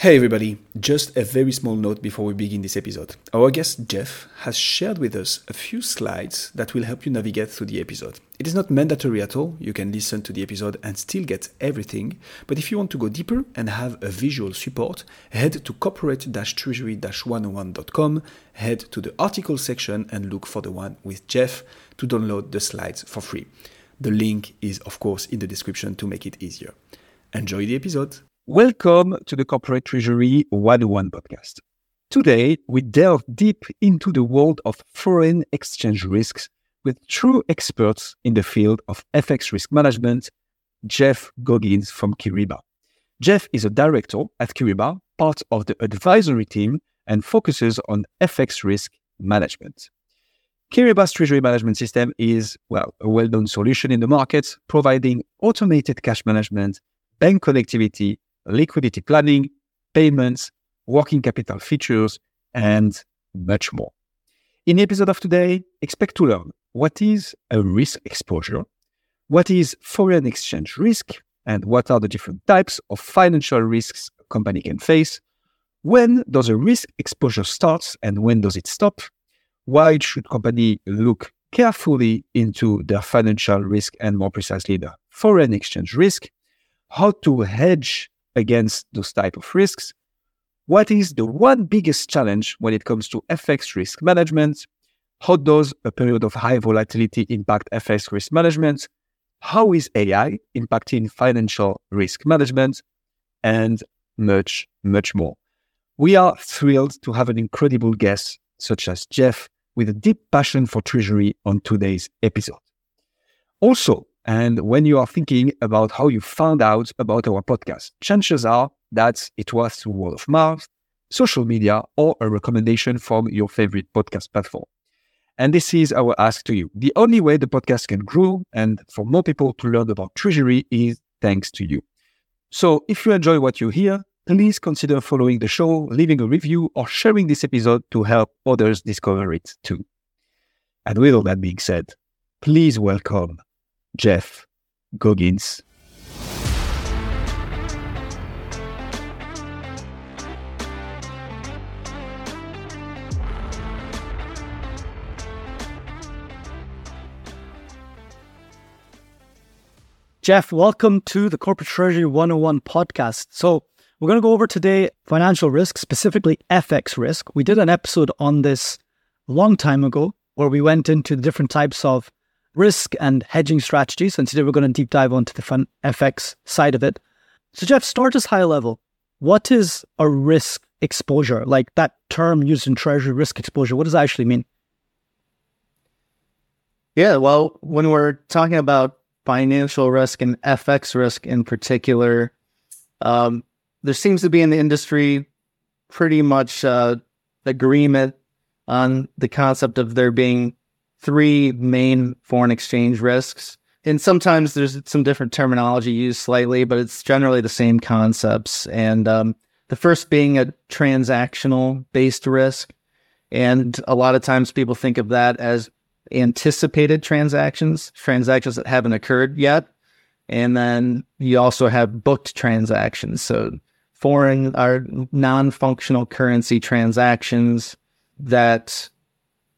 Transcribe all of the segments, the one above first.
Hey everybody, just a very small note before we begin this episode. Our guest Jeff has shared with us a few slides that will help you navigate through the episode. It is not mandatory at all, you can listen to the episode and still get everything, but if you want to go deeper and have a visual support, head to corporate treasury 101.com, head to the article section and look for the one with Jeff to download the slides for free. The link is, of course, in the description to make it easier. Enjoy the episode. Welcome to the Corporate Treasury 101 podcast. Today, we delve deep into the world of foreign exchange risks with true experts in the field of FX risk management, Jeff Goggins from Kyriba. Jeff is a director at Kyriba, part of the advisory team, and focuses on FX risk management. Kyriba's treasury management system is, well, a well known solution in the market, providing automated cash management, bank connectivity, liquidity planning, payments, working capital features, and much more. In the episode of today, expect to learn what is a risk exposure, what is foreign exchange risk, and what are the different types of financial risks a company can face, when does a risk exposure start and when does it stop, why should company look carefully into their financial risk and more precisely the foreign exchange risk, how to hedge against those type of risks. What is the one biggest challenge when it comes to FX risk management? How does a period of high volatility impact FX risk management? How is AI impacting financial risk management? And much, much more. We are thrilled to have an incredible guest such as Jeff with a deep passion for treasury on today's episode. Also, and when you are thinking about how you found out about our podcast, chances are that it was through word of mouth, social media, or a recommendation from your favorite podcast platform. And this is our ask to you. The only way the podcast can grow and for more people to learn about treasury is thanks to you. So if you enjoy what you hear, please consider following the show, leaving a review, or sharing this episode to help others discover it too. And with all that being said, please welcome Jeff Goggins. Jeff, welcome to the Corporate Treasury 101 podcast. So, we're going to go over today financial risk, specifically FX risk. We did an episode on this a long time ago where we went into the different types of risk and hedging strategies. And today we're going to deep dive onto the FX side of it. So, Jeff, start us high level. What is a risk exposure? Like that term used in Treasury, risk exposure, what does that actually mean? Yeah, well, when we're talking about financial risk and FX risk in particular, um, there seems to be in the industry pretty much uh, agreement on the concept of there being three main foreign exchange risks. And sometimes there's some different terminology used slightly, but it's generally the same concepts. And um, the first being a transactional based risk. And a lot of times people think of that as anticipated transactions, transactions that haven't occurred yet. And then you also have booked transactions. So foreign or non functional currency transactions that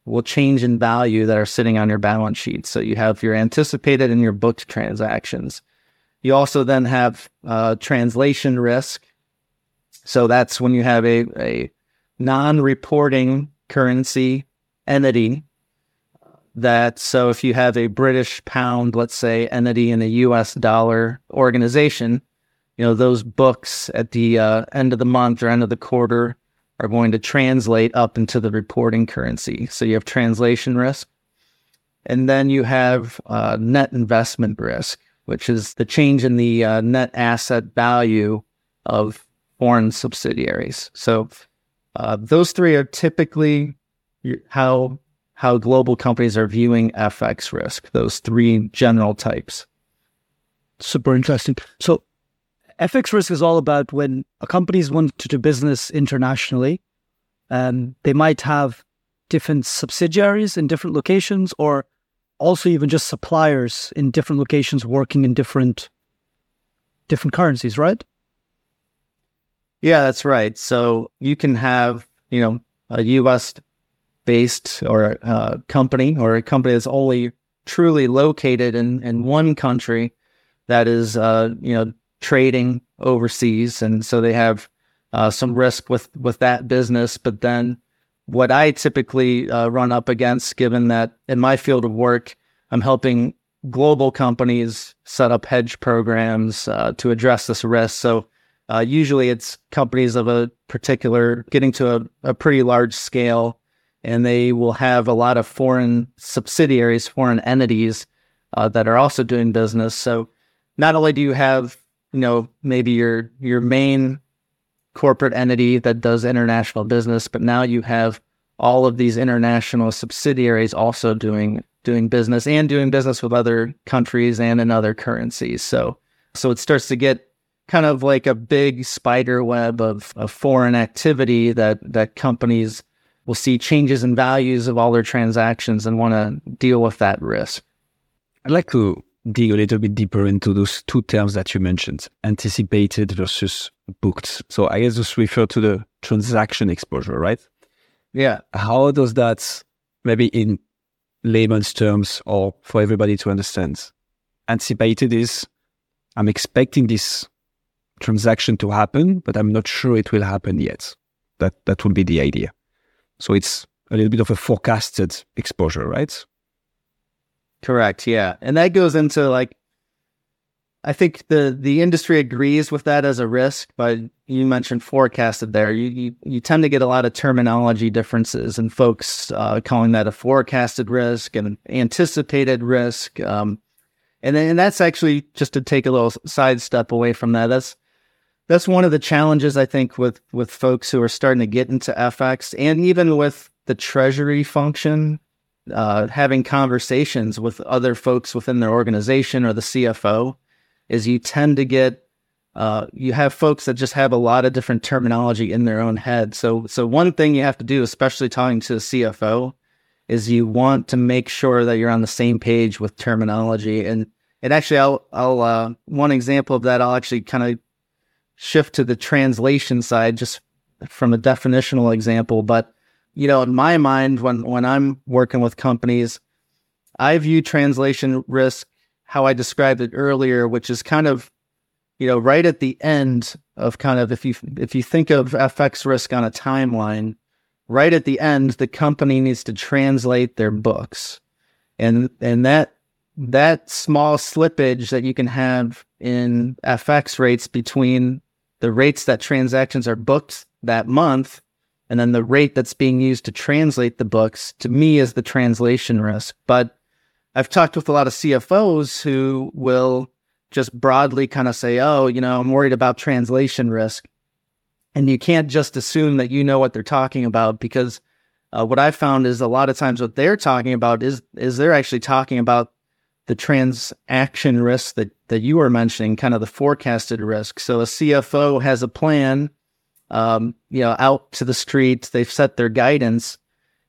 will change in value that are sitting on your balance sheet. So you have your anticipated and your booked transactions. You also then have uh, translation risk. So that's when you have a, a non reporting currency entity that so if you have a British pound, let's say, entity in a US dollar organization, you know, those books at the uh, end of the month or end of the quarter are going to translate up into the reporting currency. So you have translation risk. And then you have uh, net investment risk, which is the change in the uh, net asset value of foreign subsidiaries. So uh, those three are typically how how global companies are viewing FX risk. Those three general types. Super interesting. So FX risk is all about when a company's want to do business internationally. Um, they might have different subsidiaries in different locations, or also even just suppliers in different locations working in different different currencies, right? Yeah, that's right. So you can have, you know, a US based or a uh, company or a company that's only truly located in, in one country that is, uh, you know, trading overseas. And so they have uh, some risk with, with that business. But then what I typically uh, run up against, given that in my field of work, I'm helping global companies set up hedge programs uh, to address this risk. So uh, usually it's companies of a particular getting to a, a, pretty large scale, and they will have a lot of foreign subsidiaries, foreign entities uh, that are also doing business. So not only do you have, you know, maybe your your main corporate entity that does international business, but now you have all of these international subsidiaries also doing doing business and doing business with other countries and in other currencies. So so it starts to get kind of like a big spider web of, of foreign activity that that companies will see changes in values of all their transactions and want to deal with that risk. I'd like to dig a little bit deeper into those two terms that you mentioned, anticipated versus booked. So I guess this refer to the transaction exposure, right? Yeah. How does that maybe in layman's terms or for everybody to understand? Anticipated is I'm expecting this transaction to happen, but I'm not sure it will happen yet. That that would be the idea. So it's a little bit of a forecasted exposure, right? Correct. Yeah, and that goes into like, I think the the industry agrees with that as a risk, but you mentioned forecasted there. You you, you tend to get a lot of terminology differences, and folks uh, calling that a forecasted risk and anticipated risk. Um, and then and that's actually just to take a little sidestep away from that. That's that's one of the challenges I think with with folks who are starting to get into FX and even with the treasury function, uh, having conversations with other folks within their organization or the CFO, is you tend to get uh, you have folks that just have a lot of different terminology in their own head. So so one thing you have to do, especially talking to the CFO, is you want to make sure that you're on the same page with terminology and and actually I'll I'll uh, one example of that I'll actually kind of shift to the translation side just from a definitional example. But, you know, in my mind, when, when I'm working with companies, I view translation risk how I described it earlier, which is kind of, you know, right at the end of kind of if you if you think of FX risk on a timeline, right at the end, the company needs to translate their books. And and that that small slippage that you can have in FX rates between the rates that transactions are booked that month and then the rate that's being used to translate the books to me is the translation risk. But I've talked with a lot of CFOs who will just broadly kind of say, oh, you know, I'm worried about translation risk. And you can't just assume that you know what they're talking about because uh, what I found is a lot of times what they're talking about is is they're actually talking about the transaction risk that, that you were mentioning, kind of the forecasted risk. So a CFO has a plan, um, you know, out to the street, they've set their guidance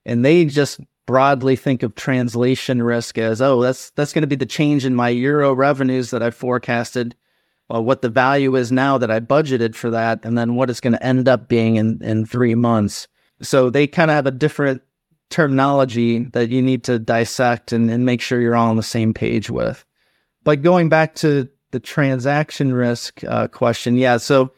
and they just broadly think of translation risk as, oh, that's, that's going to be the change in my euro revenues that I forecasted, or what the value is now that I budgeted for that, and then what it's going to end up being in, in three months. So they kind of have a different terminology that you need to dissect and, and make sure you're all on the same page with. But going back to the transaction risk uh, question, yeah. So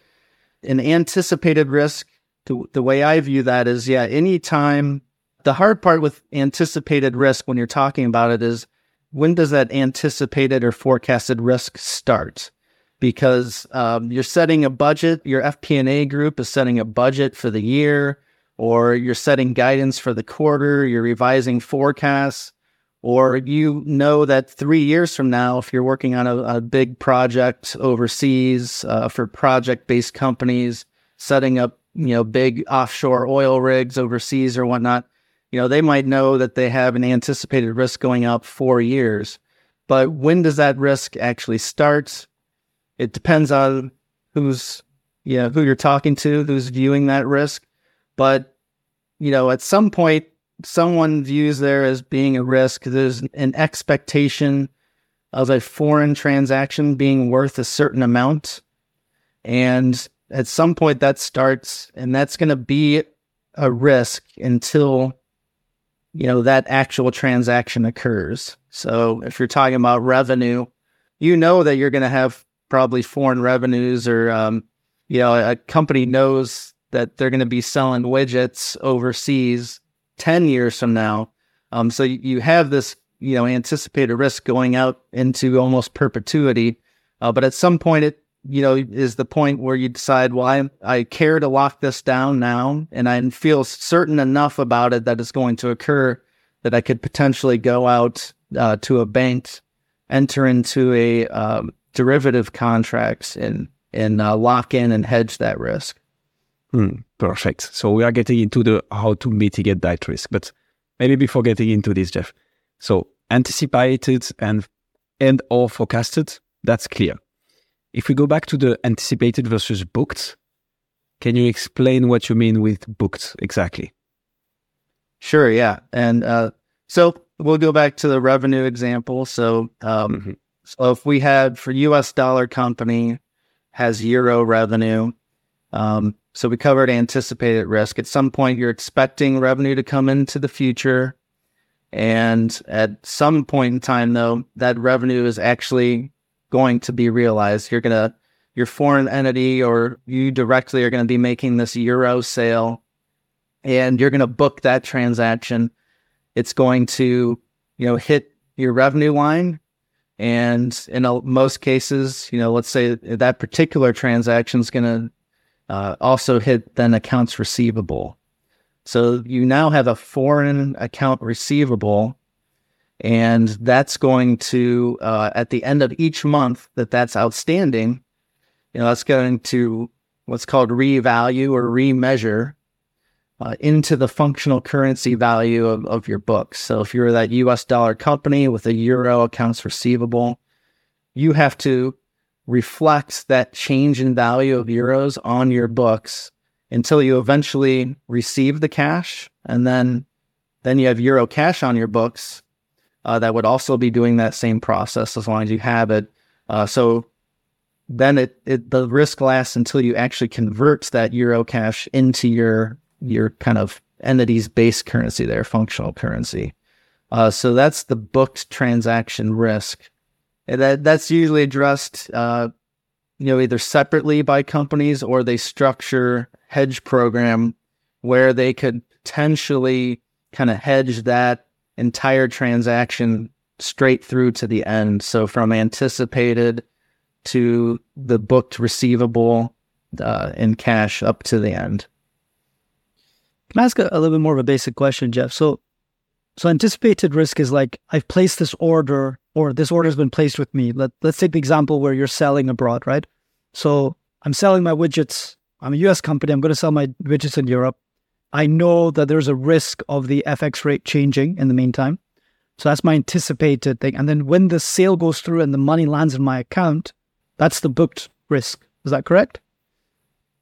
an anticipated risk, the, the way I view that is, yeah, anytime the hard part with anticipated risk when you're talking about it is when does that anticipated or forecasted risk start? Because um, you're setting a budget, your FP&A group is setting a budget for the year or you're setting guidance for the quarter, you're revising forecasts, or you know that three years from now, if you're working on a, a big project overseas uh, for project based companies, setting up, you know, big offshore oil rigs overseas or whatnot, you know, they might know that they have an anticipated risk going up four years. But when does that risk actually start? It depends on who's, you know, who you're talking to, who's viewing that risk. But, you know, at some point, someone views there as being a risk. There's an expectation of a foreign transaction being worth a certain amount. And at some point that starts, and that's going to be a risk until you know that actual transaction occurs. So if you're talking about revenue, you know that you're going to have probably foreign revenues, or um, you know a company knows that they're going to be selling widgets overseas ten years from now. Um, so you have this you know anticipated risk going out into almost perpetuity. Uh, but at some point, it you know is the point where you decide, well, I, I care to lock this down now, and I feel certain enough about it that it's going to occur that I could potentially go out uh, to a bank, enter into a um, derivative contracts, and and uh, lock in and hedge that risk. Hmm, perfect. So we are getting into the how to mitigate that risk, but maybe before getting into this, Jeff. So anticipated and and or forecasted, that's clear. If we go back to the anticipated versus booked, can you explain what you mean with booked exactly? Sure, yeah. And uh, so we'll go back to the revenue example. So, um, mm-hmm. so if we had for US dollar company has euro revenue, um, so we covered anticipated risk. At some point, you're expecting revenue to come into the future. And at some point in time, though, that revenue is actually going to be realized. You're going to, your foreign entity or you directly are going to be making this euro sale and you're going to book that transaction. It's going to, you know, hit your revenue line. And in most cases, you know, let's say that particular transaction is going to uh, also hit then accounts receivable. So you now have a foreign account receivable, and that's going to uh, at the end of each month that that's outstanding, you know, that's going to what's called revalue or remeasure uh, into the functional currency value of, of your books. So if you're that U.S. dollar company with a euro accounts receivable, you have to reflect that change in value of euros on your books until you eventually receive the cash, and then then you have euro cash on your books uh, that would also be doing that same process as long as you have it. Uh, so then it, it the risk lasts until you actually convert that euro cash into your your kind of entity's base currency, their functional currency. Uh, so that's the booked transaction risk. And that that's usually addressed, uh, you know, either separately by companies or they structure hedge program where they could potentially kind of hedge that entire transaction straight through to the end. So from anticipated to the booked receivable uh, in cash up to the end. Can I ask a, a little bit more of a basic question, Jeff? So, so anticipated risk is like I've placed this order, or this order has been placed with me. Let Let's take the example where you're selling abroad, right? So I'm selling my widgets I'm a US company. I'm going to sell my widgets in Europe. I know that there's a risk of the FX rate changing in the meantime. So that's my anticipated thing. And then when the sale goes through and the money lands in my account, that's the booked risk. Is that correct?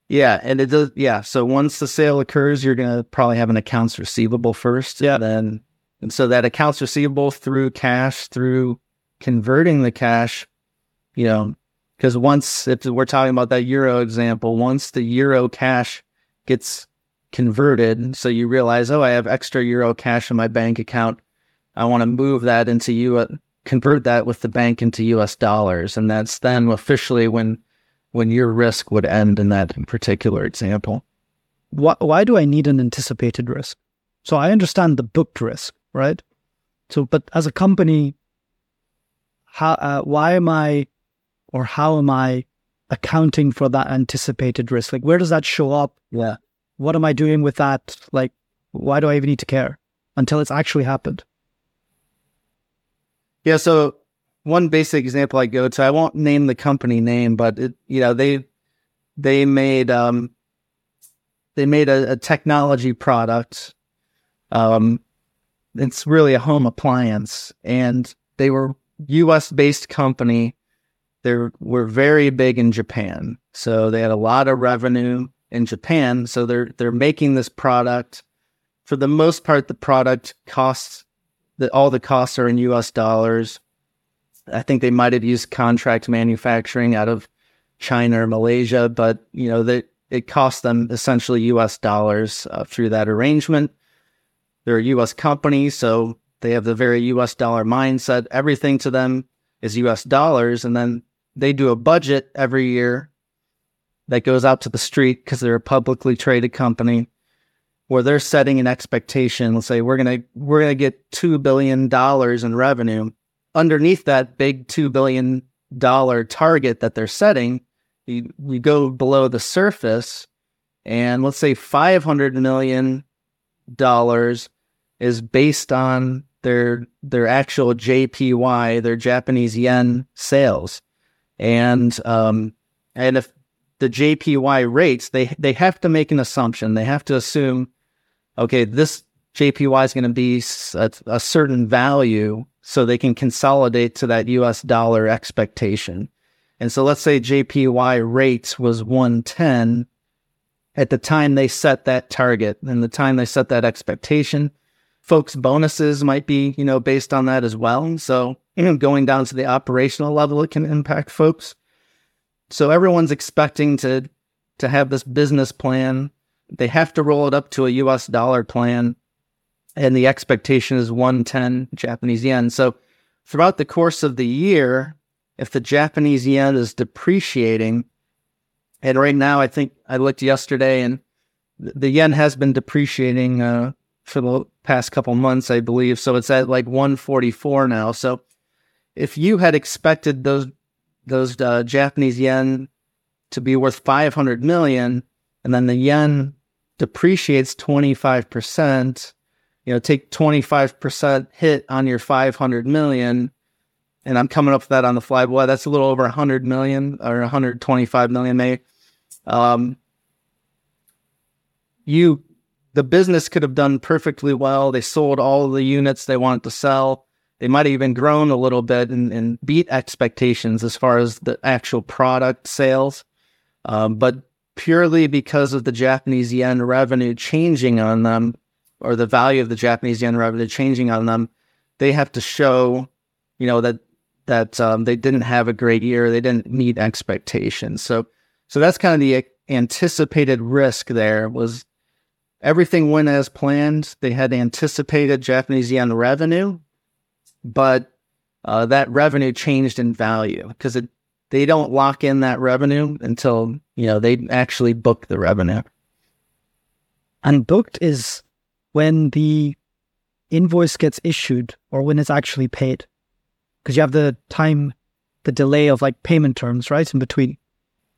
Yeah, and it does. Yeah, so once the sale occurs, you're gonna probably have an accounts receivable first. Yeah. And then, and so that accounts receivable through cash, through converting the cash, you know, because once, if we're talking about that euro example, once the euro cash gets converted, so you realize, oh, I have extra euro cash in my bank account. I want to move that into U. Convert that with the bank into U.S. dollars, and that's then officially when when your risk would end in that particular example. Why, why do I need an anticipated risk? So I understand the booked risk, right? So, but as a company, how uh, why am I or how am I accounting for that anticipated risk? Like, where does that show up? Yeah. What am I doing with that? Like, why do I even need to care until it's actually happened? Yeah. So, one basic example I go to, I won't name the company name, but it, you know, they, they made, um, they made a, a technology product. Um, it's really a home appliance and they were US based company they were very big in Japan. So they had a lot of revenue in Japan. So they're they're making this product. For the most part, the product costs that all the costs are in US dollars. I think they might have used contract manufacturing out of China or Malaysia, but you know that it costs them essentially U.S. dollars uh, through that arrangement. They're a U.S. company, so they have the very U.S. dollar mindset. Everything to them is U.S. dollars, and then they do a budget every year that goes out to the street because they're a publicly traded company where they're setting an expectation. Let's say we're gonna we're gonna get two billion dollars in revenue. Underneath that big two billion dollar target that they're setting, we, we go below the surface, and let's say five hundred million dollars is based on their their actual JPY, their Japanese yen sales, and um, and if the JPY rates, they they have to make an assumption. They have to assume, okay, this JPY is going to be a, a certain value, so they can consolidate to that U.S. dollar expectation. And so, let's say JPY rates was 110 at the time they set that target and the time they set that expectation. Folks' bonuses might be, you know, based on that as well. So, you know, going down to the operational level, it can impact folks. So everyone's expecting to to have this business plan. They have to roll it up to a US dollar plan. And the expectation is 110 Japanese yen. So throughout the course of the year, if the Japanese yen is depreciating, and right now I think I looked yesterday and the yen has been depreciating uh, for the past couple months, I believe. So it's at like 144 now. So if you had expected those those uh, Japanese yen to be worth 500 million, and then the yen depreciates 25%, you know, take 25% hit on your 500 million. And I'm coming up with that on the fly. Boy, that's a little over 100 million or 125 million, maybe. Um, you, the business could have done perfectly well. They sold all the units they wanted to sell they might have even grown a little bit and, and beat expectations as far as the actual product sales. Um, but purely because of the Japanese yen revenue changing on them, or the value of the Japanese yen revenue changing on them, they have to show, you know, that that um, they didn't have a great year, they didn't meet expectations. So, so that's kind of the anticipated risk. There was everything went as planned. They had anticipated Japanese yen revenue, but uh, that revenue changed in value because it they don't lock in that revenue until you know they actually book the revenue. And booked is when the invoice gets issued or when it's actually paid, because you have the time, the delay of like payment terms, right, in between.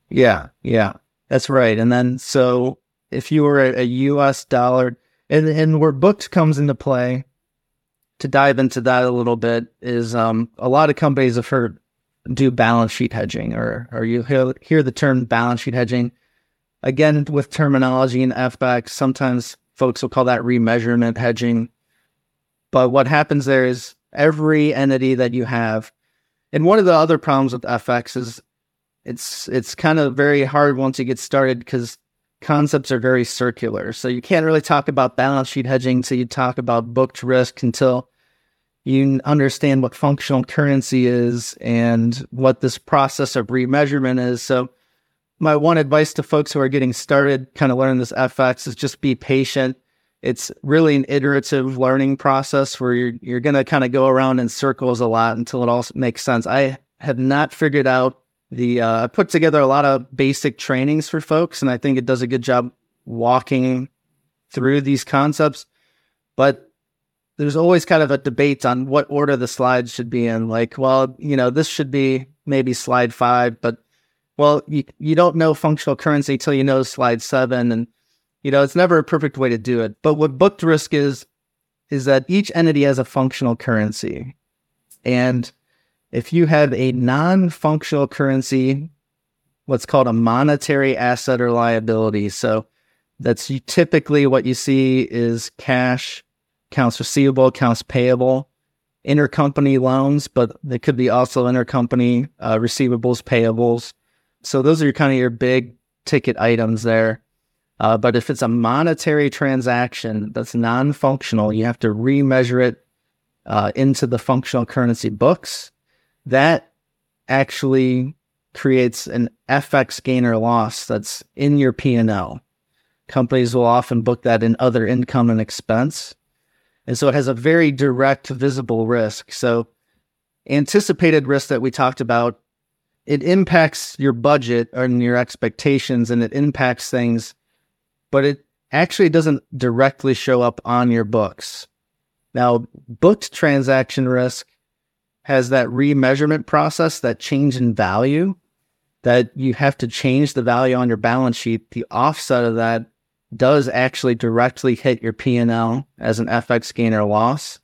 Yeah, yeah, that's right. And then so if you were a, a U.S. dollar, and and where booked comes into play to dive into that a little bit is um, a lot of companies have heard do balance sheet hedging or or you hear, hear the term balance sheet hedging again with terminology in FX sometimes folks will call that remeasurement hedging but what happens there is every entity that you have and one of the other problems with FX is it's it's kind of very hard once you get started because concepts are very circular. So you can't really talk about balance sheet hedging until you talk about booked risk until you understand what functional currency is and what this process of remeasurement is. So my one advice to folks who are getting started kind of learning this FX is just be patient. It's really an iterative learning process where you're you're going to kind of go around in circles a lot until it all makes sense. I have not figured out the uh, I put together a lot of basic trainings for folks, and I think it does a good job walking through these concepts. But there's always kind of a debate on what order the slides should be in. Like, well, you know, this should be maybe slide five, but well, you you don't know functional currency until you know slide seven, and you know it's never a perfect way to do it. But what booked risk is is that each entity has a functional currency, and if you have a non functional currency, what's called a monetary asset or liability. So that's typically what you see is cash, accounts receivable, accounts payable, intercompany loans, but they could be also intercompany uh, receivables, payables. So those are kind of your big ticket items there. Uh, but if it's a monetary transaction that's non functional, you have to remeasure it uh, into the functional currency books that actually creates an FX gain or loss that's in your P&L. Companies will often book that in other income and expense. And so it has a very direct visible risk. So anticipated risk that we talked about, it impacts your budget and your expectations and it impacts things, but it actually doesn't directly show up on your books. Now, booked transaction risk has that remeasurement process, that change in value, that you have to change the value on your balance sheet. The offset of that does actually directly hit your P&L as an FX gain or loss.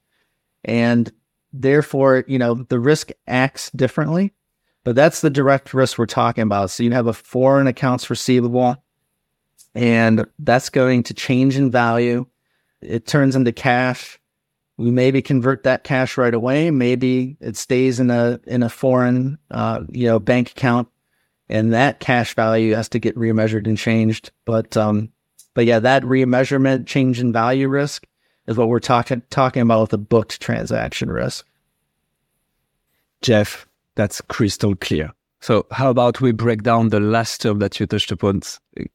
And therefore, you know, the risk acts differently, but that's the direct risk we're talking about. So you have a foreign accounts receivable and that's going to change in value. It turns into cash. We maybe convert that cash right away. Maybe it stays in a in a foreign, uh, you know, bank account, and that cash value has to get remeasured and changed. But um, but yeah, that remeasurement change in value risk is what we're talking talking about with the booked transaction risk. Jeff, that's crystal clear. So how about we break down the last term that you touched upon,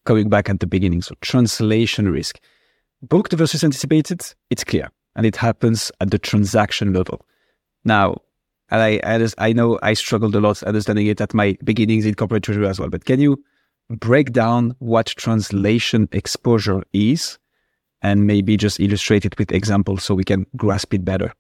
coming back at the beginning? So translation risk. Booked versus anticipated, it's clear. And it happens at the transaction level. Now, I, I, just, I know I struggled a lot understanding it at my beginnings in corporate treasury as well, but can you break down what translation exposure is and maybe just illustrate it with examples so we can grasp it better?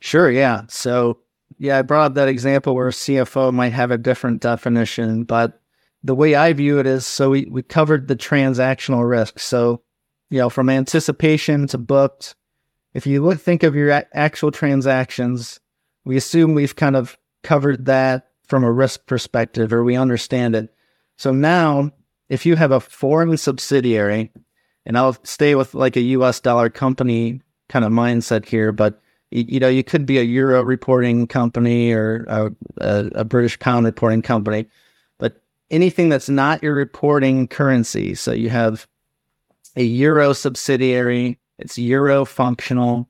Sure, yeah. So, yeah, I brought up that example where a CFO might have a different definition, but the way I view it is so we, we covered the transactional risk. So, you know, from anticipation to booked, if you look, think of your a- actual transactions, we assume we've kind of covered that from a risk perspective or we understand it. So now, if you have a foreign subsidiary, and I'll stay with like a US dollar company kind of mindset here, but you, know, you could be a euro reporting company or a, a, a British pound reporting company, but anything that's not your reporting currency. So you have a euro subsidiary, it's euro functional,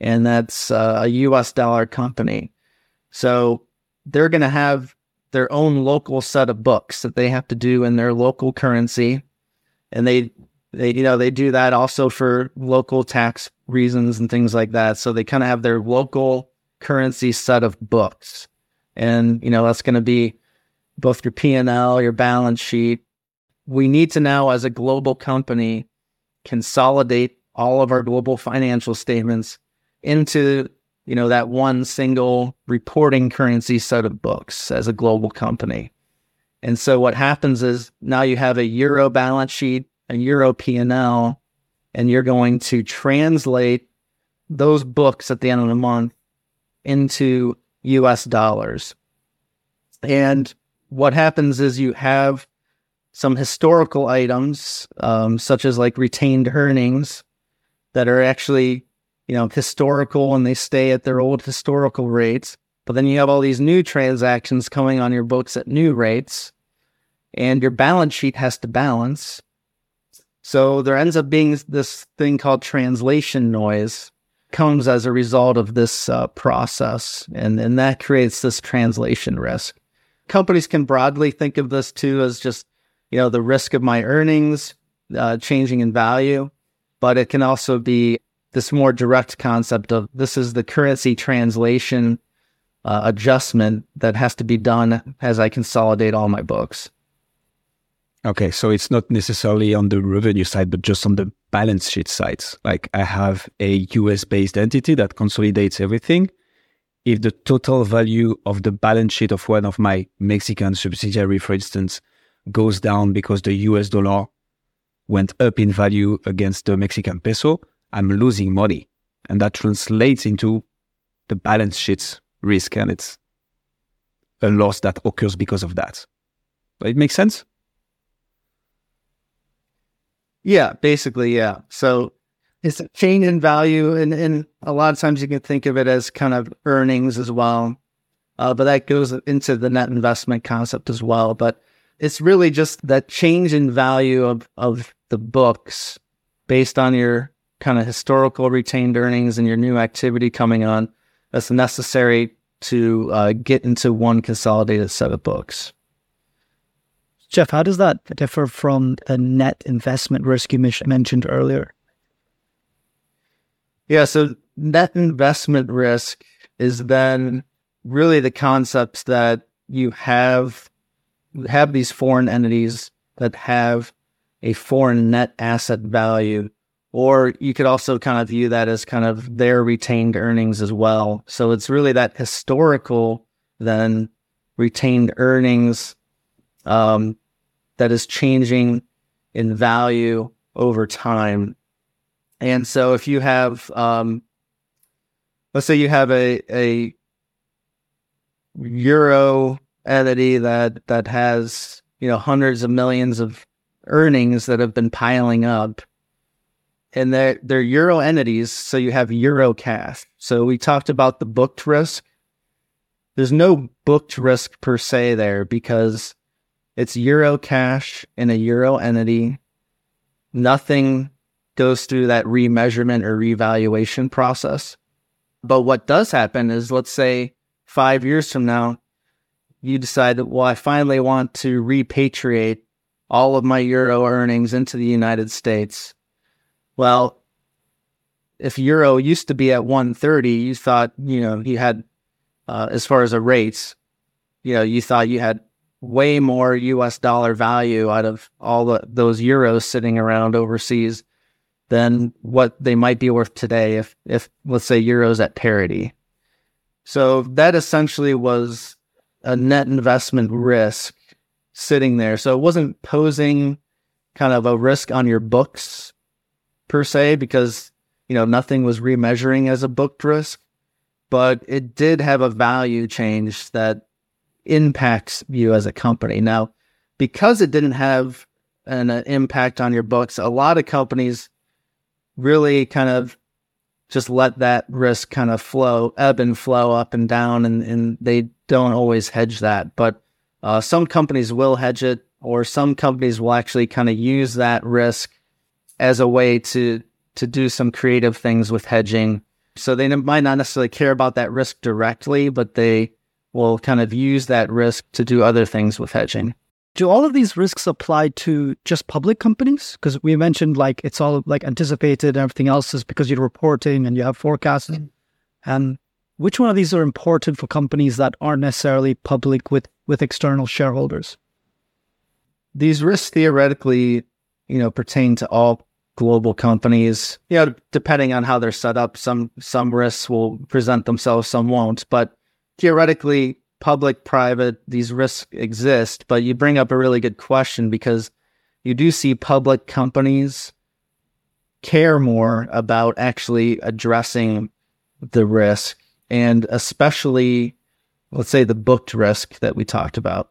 and that's uh, a US dollar company. So they're going to have their own local set of books that they have to do in their local currency. And they, they, you know, they do that also for local tax reasons and things like that. So they kind of have their local currency set of books. And, you know, that's going to be both your P&L, your balance sheet. We need to now, as a global company, consolidate all of our global financial statements into you know, that one single reporting currency set of books as a global company. And so what happens is now you have a euro balance sheet, a euro P&L, and you're going to translate those books at the end of the month into US dollars. And what happens is you have some historical items, um, such as like retained earnings, that are actually you know, historical and they stay at their old historical rates. But then you have all these new transactions coming on your books at new rates, and your balance sheet has to balance. So there ends up being this thing called translation noise comes as a result of this uh, process, and, and that creates this translation risk. Companies can broadly think of this too as just, you know, the risk of my earnings uh, changing in value, but it can also be this more direct concept of this is the currency translation uh, adjustment that has to be done as I consolidate all my books. Okay, so it's not necessarily on the revenue side, but just on the balance sheet side. Like I have a US based entity that consolidates everything. If the total value of the balance sheet of one of my Mexican subsidiary, for instance, goes down because the US dollar went up in value against the Mexican peso, I'm losing money. And that translates into the balance sheet risk and it's a loss that occurs because of that. It makes sense? Yeah, basically, yeah. So it's a change in value, and, and a lot of times you can think of it as kind of earnings as well. Uh, but that goes into the net investment concept as well. But it's really just that change in value of, of the books based on your kind of historical retained earnings and your new activity coming on that's necessary to uh, get into one consolidated set of books. Jeff, how does that differ from the net investment risk you mentioned earlier? Yeah, so net investment risk is then really the concepts that you have have these foreign entities that have a foreign net asset value or you could also kind of view that as kind of their retained earnings as well. So it's really that historical then retained earnings um, that is changing in value over time. And so if you have, um, let's say you have a, a euro entity that, that has, you know, hundreds of millions of earnings that have been piling up and they're, they're euro entities. So you have euro cash. So we talked about the booked risk. There's no booked risk per se there because it's Euro cash in a Euro entity. Nothing goes through that remeasurement or revaluation process. But what does happen is, let's say five years from now, you decide that, well, I finally want to repatriate all of my Euro earnings into the United States. Well, if Euro used to be at 130, you thought, you know, you had, uh, as far as a rates, you know, you thought you had way more US dollar value out of all the, those euros sitting around overseas than what they might be worth today if, if let's say euros at parity. So that essentially was a net investment risk sitting there. So it wasn't posing kind of a risk on your books per se because, you know, nothing was remeasuring as a booked risk, but it did have a value change that impacts you as a company. Now, because it didn't have an uh, impact on your books, a lot of companies really kind of just let that risk kind of flow, ebb and flow up and down, and, and they don't always hedge that. But uh, some companies will hedge it, or some companies will actually kind of use that risk as a way to to do some creative things with hedging. So they might not necessarily care about that risk directly, but they will kind of use that risk to do other things with hedging. Do all of these risks apply to just public companies? Because we mentioned like it's all like anticipated and everything else is because you're reporting and you have forecasting. Mm. And which one of these are important for companies that aren't necessarily public with, with external shareholders? These risks theoretically, you know, pertain to all global companies. You know, depending on how they're set up, some some risks will present themselves, some won't. But theoretically, public, private, these risks exist. But you bring up a really good question because you do see public companies care more about actually addressing the risk and especially, let's say, the booked risk that we talked about.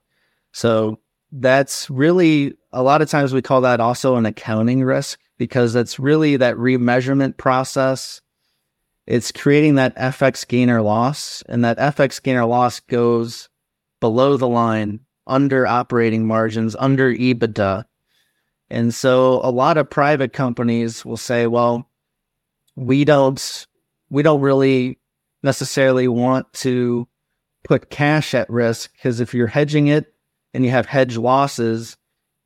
So that's really a lot of times we call that also an accounting risk because it's really that remeasurement process it's creating that FX gain or loss, and that FX gain or loss goes below the line, under operating margins, under EBITDA. And so a lot of private companies will say, well, we don't we don't really necessarily want to put cash at risk because if you're hedging it and you have hedge losses,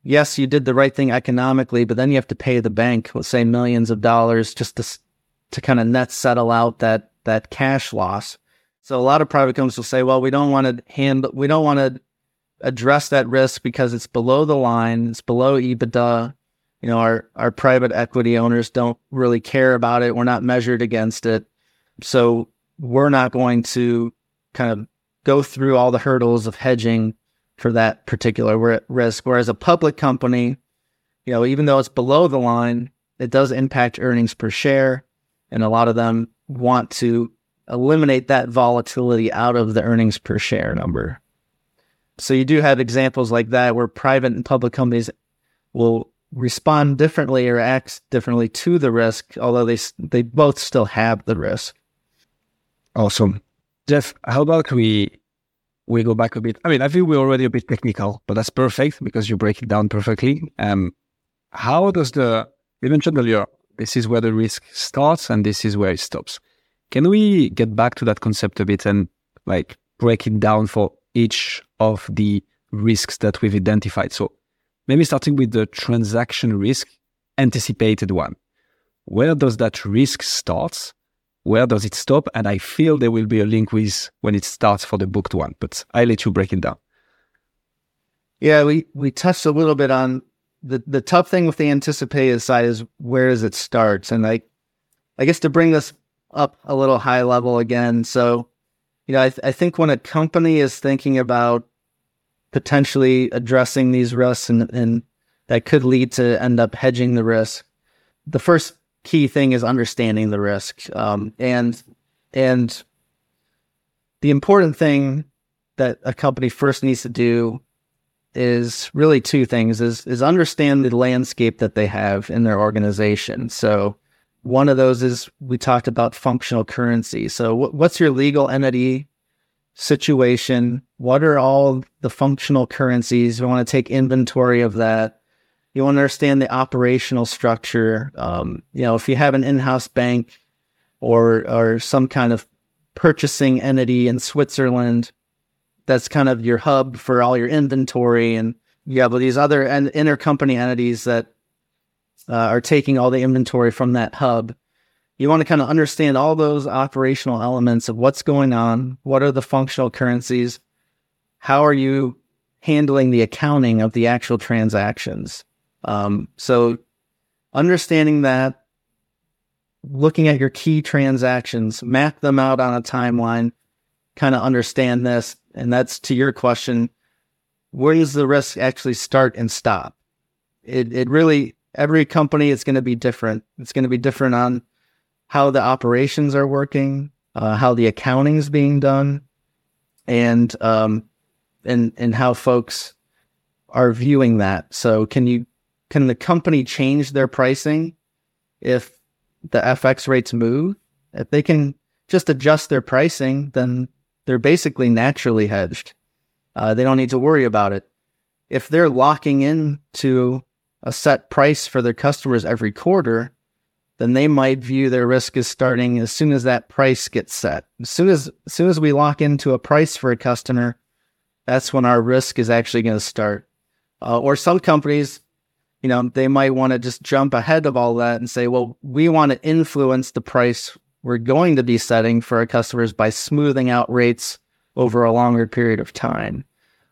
yes, you did the right thing economically, but then you have to pay the bank, let's say millions of dollars just to to kind of net settle out that that cash loss. So a lot of private companies will say, well, we don't want to handle, we don't want to address that risk because it's below the line, it's below EBITDA. You know, our our private equity owners don't really care about it. We're not measured against it. So we're not going to kind of go through all the hurdles of hedging for that particular risk. Whereas a public company, you know, even though it's below the line, it does impact earnings per share and a lot of them want to eliminate that volatility out of the earnings per share number. So you do have examples like that where private and public companies will respond differently or act differently to the risk, although they they both still have the risk. Awesome, Jeff. How about we we go back a bit? I mean, I think we're already a bit technical, but that's perfect because you break it down perfectly. Um, how does the you mentioned earlier this is where the risk starts and this is where it stops. Can we get back to that concept a bit and like break it down for each of the risks that we've identified. So maybe starting with the transaction risk, anticipated one. Where does that risk start? Where does it stop? And I feel there will be a link with when it starts for the booked one, but I'll let you break it down. Yeah, we, we touched a little bit on the, the tough thing with the anticipated side is where does it start? And I, I guess to bring this up a little high level again. So, you know, I, th- I think when a company is thinking about potentially addressing these risks and, and that could lead to end up hedging the risk, the first key thing is understanding the risk. Um, and, and the important thing that a company first needs to do is really two things is is understand the landscape that they have in their organization. So one of those is we talked about functional currency. So what's your legal entity situation? What are all the functional currencies? You want to take inventory of that. You want to understand the operational structure. Um, you know, if you have an in-house bank or or some kind of purchasing entity in Switzerland, that's kind of your hub for all your inventory and you have these other and intercompany entities that uh, are taking all the inventory from that hub. You want to kind of understand all those operational elements of what's going on what are the functional currencies how are you handling the accounting of the actual transactions? Um, so understanding that looking at your key transactions map them out on a timeline kind of understand this and that's to your question. Where does the risk actually start and stop? It it really every company is going to be different. It's going to be different on how the operations are working, uh, how the accounting is being done, and um, and and how folks are viewing that. So can you can the company change their pricing if the FX rates move? If they can just adjust their pricing, then they're basically naturally hedged. Uh, they don't need to worry about it. If they're locking in to a set price for their customers every quarter, then they might view their risk as starting as soon as that price gets set. As soon as, as soon as we lock into a price for a customer, that's when our risk is actually going to start. Uh, or some companies, you know, they might want to just jump ahead of all that and say, well, we want to influence the price we're going to be setting for our customers by smoothing out rates over a longer period of time.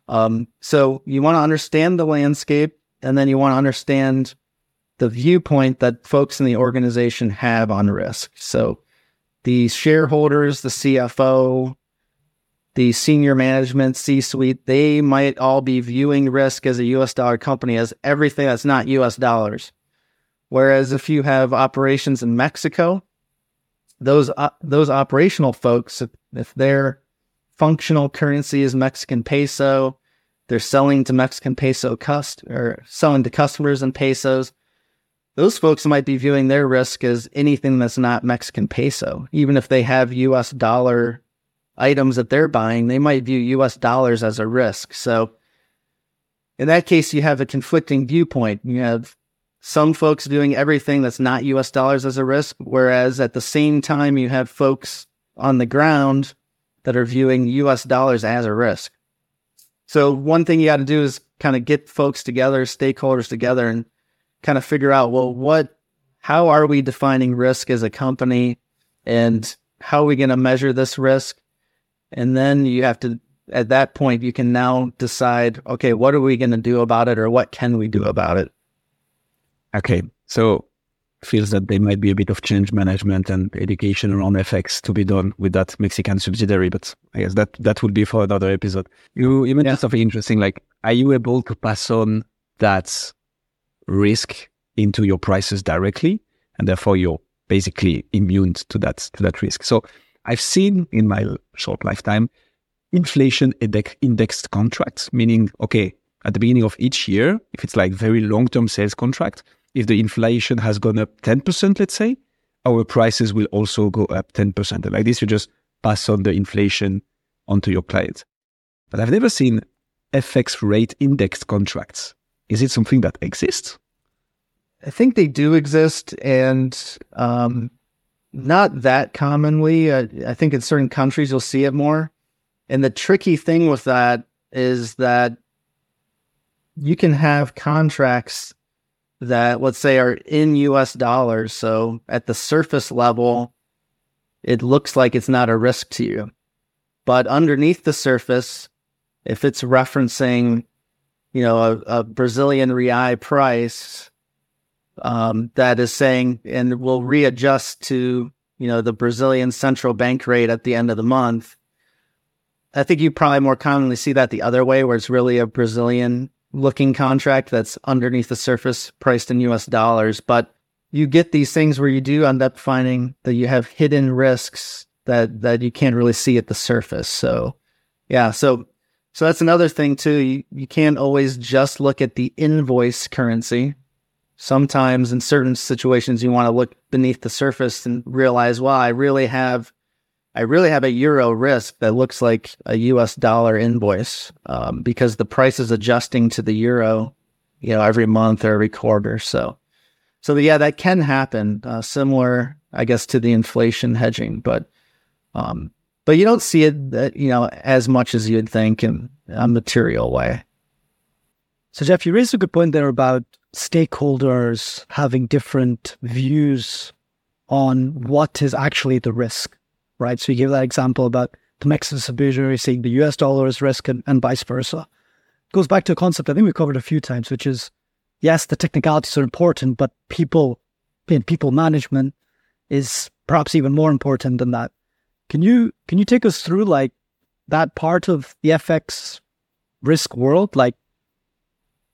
Um, so you want to understand the landscape and then you want to understand the viewpoint that folks in the organization have on risk. So the shareholders, the CFO, the senior management, C suite, they might all be viewing risk as a US dollar company as everything that's not US dollars. Whereas if you have operations in Mexico, those uh, those operational folks, if, if their functional currency is Mexican peso, they're selling to Mexican peso cust or selling to customers in pesos. Those folks might be viewing their risk as anything that's not Mexican peso. Even if they have US dollar items that they're buying, they might view US dollars as a risk. So in that case, you have a conflicting viewpoint. You have some folks doing everything that's not US dollars as a risk, whereas at the same time, you have folks on the ground that are viewing US dollars as a risk. So, one thing you got to do is kind of get folks together, stakeholders together, and kind of figure out, well, what, how are we defining risk as a company and how are we going to measure this risk? And then you have to, at that point, you can now decide, okay, what are we going to do about it or what can we do about it? Okay, so feels that there might be a bit of change management and education around FX to be done with that Mexican subsidiary, but I guess that that would be for another episode. You you mentioned yeah. something interesting, like are you able to pass on that risk into your prices directly, and therefore you're basically immune to that to that risk. So I've seen in my short lifetime inflation indexed contracts, meaning okay, at the beginning of each year, if it's like very long term sales contract, if the inflation has gone up 10%, let's say, our prices will also go up 10%. And like this, you just pass on the inflation onto your clients. But I've never seen FX rate indexed contracts. Is it something that exists? I think they do exist and um, not that commonly. Uh, I think in certain countries you'll see it more. And the tricky thing with that is that you can have contracts that let's say are in US dollars. So at the surface level, it looks like it's not a risk to you. But underneath the surface, if it's referencing, you know, a, a Brazilian real price um, that is saying, and will readjust to, you know, the Brazilian central bank rate at the end of the month. I think you probably more commonly see that the other way, where it's really a Brazilian looking contract that's underneath the surface priced in US dollars. But you get these things where you do end up finding that you have hidden risks that, that you can't really see at the surface. So yeah, so so that's another thing too. You, you can't always just look at the invoice currency. Sometimes in certain situations you want to look beneath the surface and realize, well, I really have I really have a euro risk that looks like a US dollar invoice um, because the price is adjusting to the euro, you know, every month or every quarter. So, so yeah, that can happen. Uh, similar, I guess, to the inflation hedging, but, um, but you don't see it, that, you know, as much as you'd think in a material way. So, Jeff, you raised a good point there about stakeholders having different views on what is actually the risk right? So you give that example about the Mexican subsidiary seeing the US dollar as risk and, and vice versa. It goes back to a concept I think we covered a few times, which is yes, the technicalities are important, but people in people management is perhaps even more important than that. Can you can you take us through like that part of the FX risk world, like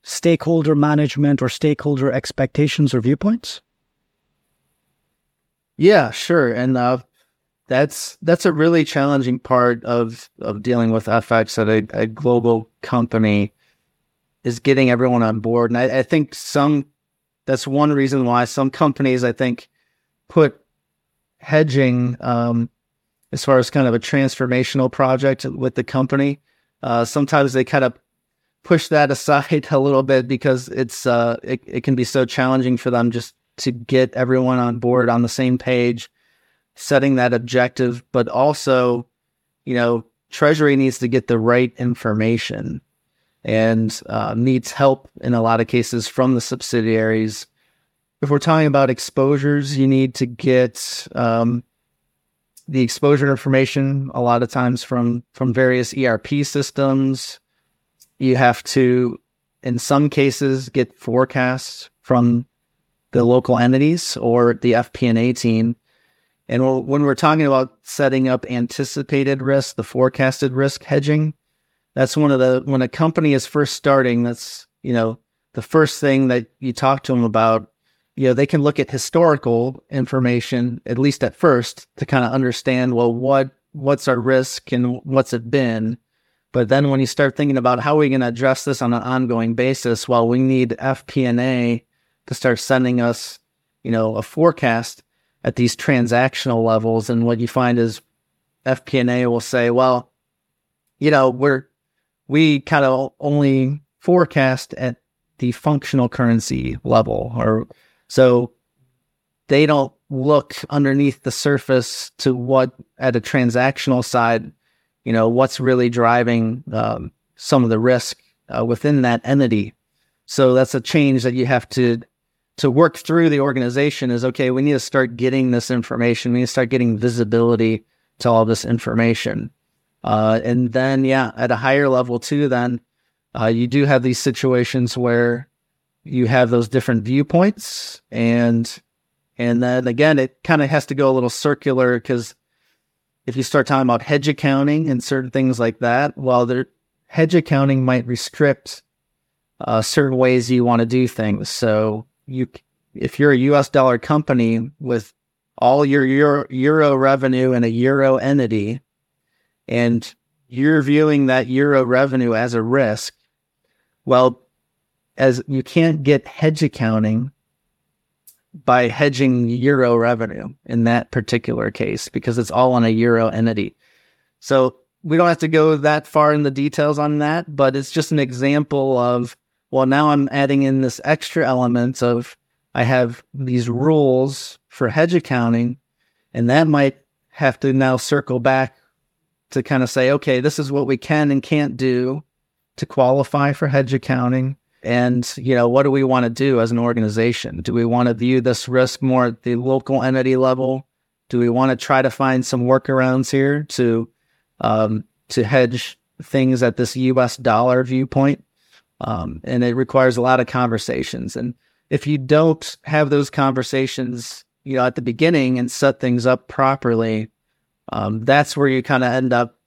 stakeholder management or stakeholder expectations or viewpoints? Yeah, sure. And uh, that's that's a really challenging part of of dealing with FX at a, a global company is getting everyone on board. And I, I, think some that's one reason why some companies I think put hedging um, as far as kind of a transformational project with the company. Uh, sometimes they kind of push that aside a little bit because it's uh, it, it can be so challenging for them just to get everyone on board on the same page setting that objective, but also, you know, Treasury needs to get the right information and uh, needs help in a lot of cases from the subsidiaries. If we're talking about exposures, you need to get um, the exposure information a lot of times from from various ERP systems. You have to, in some cases, get forecasts from the local entities or the FP&A team and when we're talking about setting up anticipated risk, the forecasted risk hedging, that's one of the, when a company is first starting, that's, you know, the first thing that you talk to them about, you know, they can look at historical information, at least at first, to kind of understand, well, what, what's our risk and what's it been? But then when you start thinking about how are we going to address this on an ongoing basis, well, we need FP&A to start sending us, you know, a forecast at these transactional levels. And what you find is FP&A will say, well, you know, we're, we kind of only forecast at the functional currency level or so they don't look underneath the surface to what at a transactional side, you know, what's really driving um, some of the risk uh, within that entity. So that's a change that you have to to work through the organization is okay, we need to start getting this information. We need to start getting visibility to all this information. Uh, and then, yeah, at a higher level too, then uh, you do have these situations where you have those different viewpoints and and then again it kind of has to go a little circular because if you start talking about hedge accounting and certain things like that well there hedge accounting might restrict uh, certain ways you want to do things so you if you're a US dollar company with all your euro, euro revenue in a euro entity and you're viewing that euro revenue as a risk, well, as you can't get hedge accounting by hedging euro revenue in that particular case because it's all on a euro entity. So we don't have to go that far in the details on that, but it's just an example of well, now I'm adding in this extra element of I have these rules for hedge accounting, and that might have to now circle back to kind of say, okay, this is what we can and can't do to qualify for hedge accounting. And, you know, what do we want to do as an organization? Do we want to view this risk more at the local entity level? Do we want to try to find some workarounds here to, um, to hedge things at this US dollar viewpoint? Um, and it requires a lot of conversations. And if you don't have those conversations, you know, at the beginning and set things up properly, um, that's where you kind of end up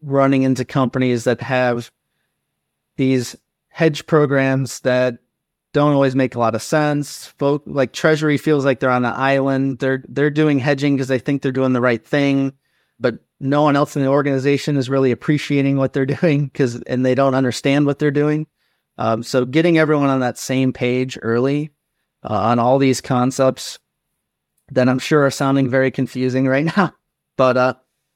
running into companies that have these hedge programs that don't always make a lot of sense. Folk, like Treasury feels like they're on an island. They're they're doing hedging because they think they're doing the right thing, but no one else in the organization is really appreciating what they're doing because and they don't understand what they're doing. Um, so getting everyone on that same page early uh, on all these concepts that I'm sure are sounding very confusing right now, but uh,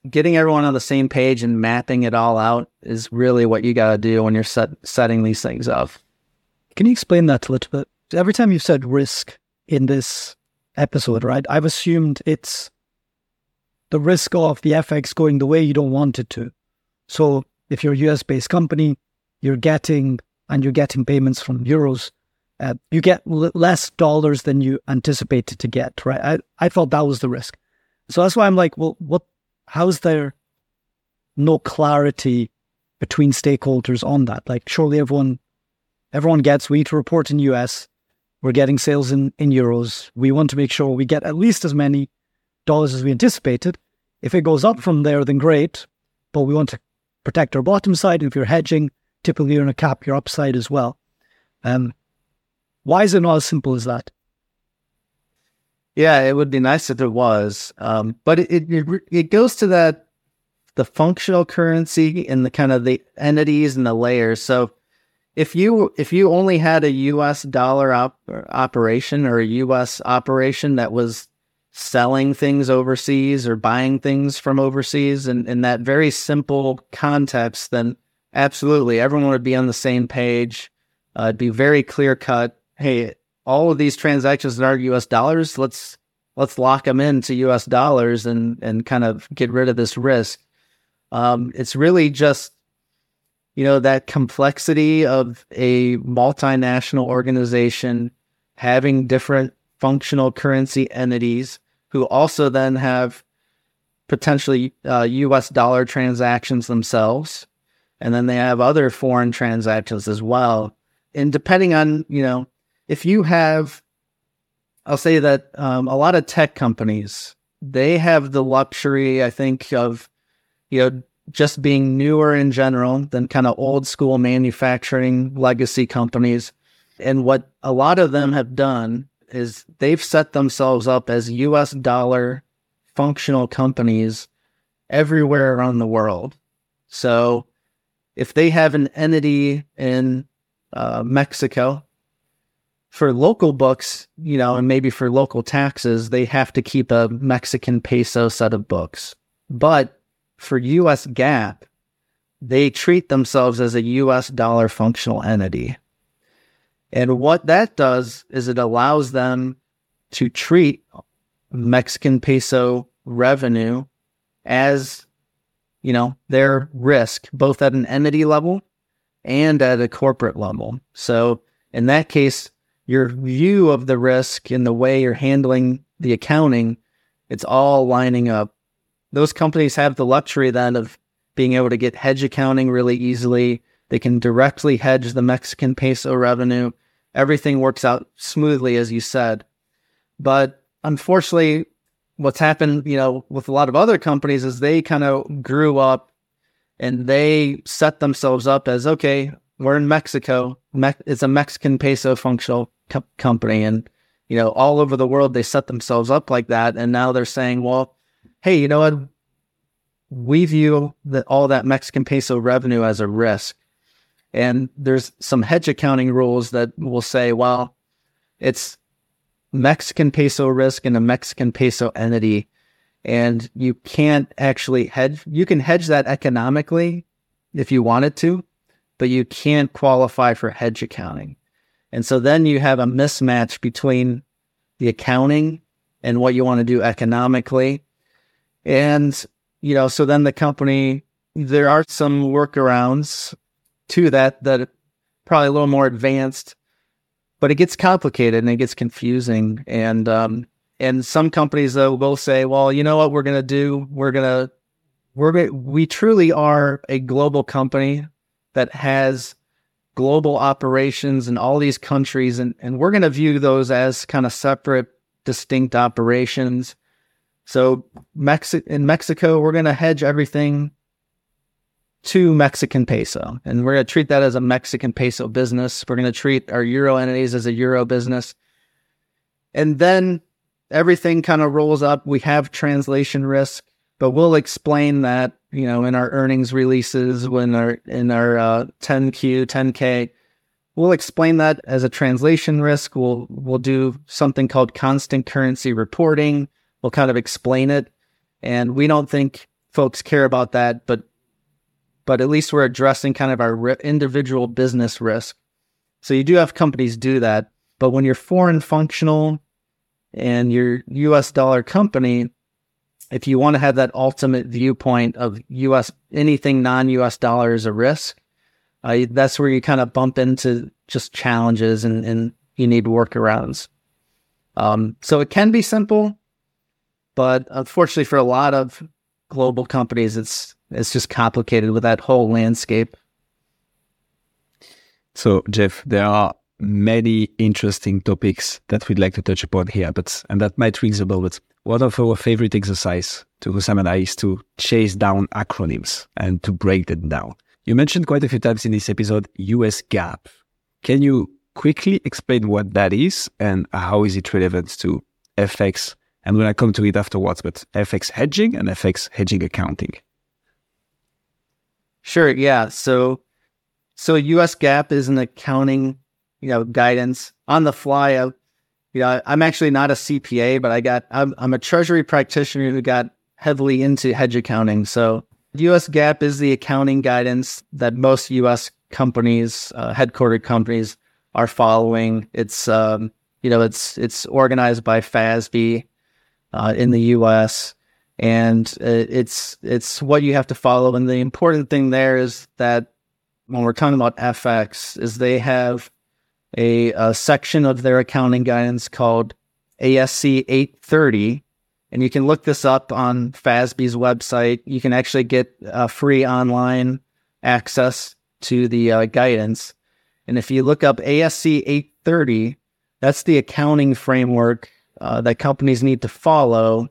getting everyone on the same page and mapping it all out is really what you got to do when you're set, setting these things up. Can you explain that a little bit? Every time you've said risk in this episode, right, I've assumed it's the risk of the FX going the way you don't want it to. So if you're a US based company, you're getting and you're getting payments from euros, uh, you get l- less dollars than you anticipated to get, right? I, I thought that was the risk. So that's why I'm like, well, what how's there no clarity between stakeholders on that? Like, surely everyone, everyone gets we need to report in US. We're getting sales in, in euros. We want to make sure we get at least as many dollars as we anticipated. If it goes up from there, then great. But we want to protect our bottom side. And if you're hedging, typically you're going to cap your upside as well. Um, why is it not as simple as that? Yeah, it would be nice if it was. Um, but it, it it goes to that the functional currency and the kind of the entities and the layers. So if you if you only had a U.S. dollar op- operation or a U.S. operation that was selling things overseas or buying things from overseas, and in that very simple context, then absolutely everyone would be on the same page. Uh, it'd be very clear cut. Hey, all of these transactions that are US dollars, let's let's lock them into US dollars and and kind of get rid of this risk. Um, it's really just you know that complexity of a multinational organization having different functional currency entities who also then have potentially uh, US dollar transactions themselves and then they have other foreign transactions as well and depending on you know if you have, I'll say that um, a lot of tech companies, they have the luxury, I think, of, you know, just being newer in general than kind of old school manufacturing legacy companies. And what a lot of them have done is they've set themselves up as US dollar functional companies everywhere around the world. So if they have an entity in uh, Mexico, for local books, you know, and maybe for local taxes, they have to keep a Mexican peso set of books. But for US GAAP, they treat themselves as a US dollar functional entity. And what that does is it allows them to treat Mexican peso revenue as, you know, their risk, both at an entity level and at a corporate level. So in that case, your view of the risk and the way you're handling the accounting, it's all lining up. Those companies have the luxury then of being able to get hedge accounting really easily. They can directly hedge the Mexican peso revenue. Everything works out smoothly, as you said. But unfortunately, what's happened, you know, with a lot of other companies is they kind of grew up and they set themselves up as okay, we're in Mexico. Me- it's a Mexican peso functional co- company, and you know, all over the world they set themselves up like that, and now they're saying, well, hey, you know what? We view that all that Mexican peso revenue as a risk, and there's some hedge accounting rules that will say, well, it's Mexican peso risk in a Mexican peso entity, and you can't actually hedge. You can hedge that economically if you wanted to, but you can't qualify for hedge accounting. And so then you have a mismatch between the accounting and what you want to do economically. And you know, so then the company, there are some workarounds to that that probably a little more advanced, but it gets complicated and it gets confusing. And, um, and some companies though will say, well, you know what we're going to do? We're going to, we're, we truly are a global company that has global operations in all these countries. And, and we're going to view those as kind of separate, distinct operations. So Mexi- in Mexico, we're going to hedge everything to Mexican peso. And we're going to treat that as a Mexican peso business. We're going to treat our euro entities as a euro business. And then everything kind of rolls up. We have translation risk, but we'll explain that, you know, in our earnings releases, when our in our uh, 10Q, 10K, we'll explain that as a translation risk. We'll we'll do something called constant currency reporting. We'll kind of explain it, and we don't think folks care about that, but but at least we're addressing kind of our individual business risk. So you do have companies do that, but when you're foreign functional and your US dollar company, if you want to have that ultimate viewpoint of US, anything non US dollar is a risk, uh, that's where you kind of bump into just challenges and, and you need workarounds. Um, so it can be simple, but unfortunately for a lot of global companies, it's it's just complicated with that whole landscape. So, Jeff, there are many interesting topics that we'd like to touch upon here, but and that might ring the bell. But one of our favorite exercise to Hussam and I is to chase down acronyms and to break them down. You mentioned quite a few times in this episode US GAAP. Can you quickly explain what that is and how is it relevant to FX? And when I come to it afterwards, but FX hedging and FX hedging accounting. Sure. Yeah. So, so US GAAP is an accounting you know, guidance on the fly. I, you know, I'm actually not a CPA, but I got, I'm, I'm a treasury practitioner who got heavily into hedge accounting. So US GAAP is the accounting guidance that most US companies, uh, headquartered companies are following. It's, um, you know, it's, it's organized by FASB, uh, in the US and uh, it's, it's what you have to follow. And the important thing there is that when we're talking about FX is they have a, a section of their accounting guidance called ASC 830. And you can look this up on FASB's website. You can actually get a free online access to the uh, guidance. And if you look up ASC 830, that's the accounting framework uh, that companies need to follow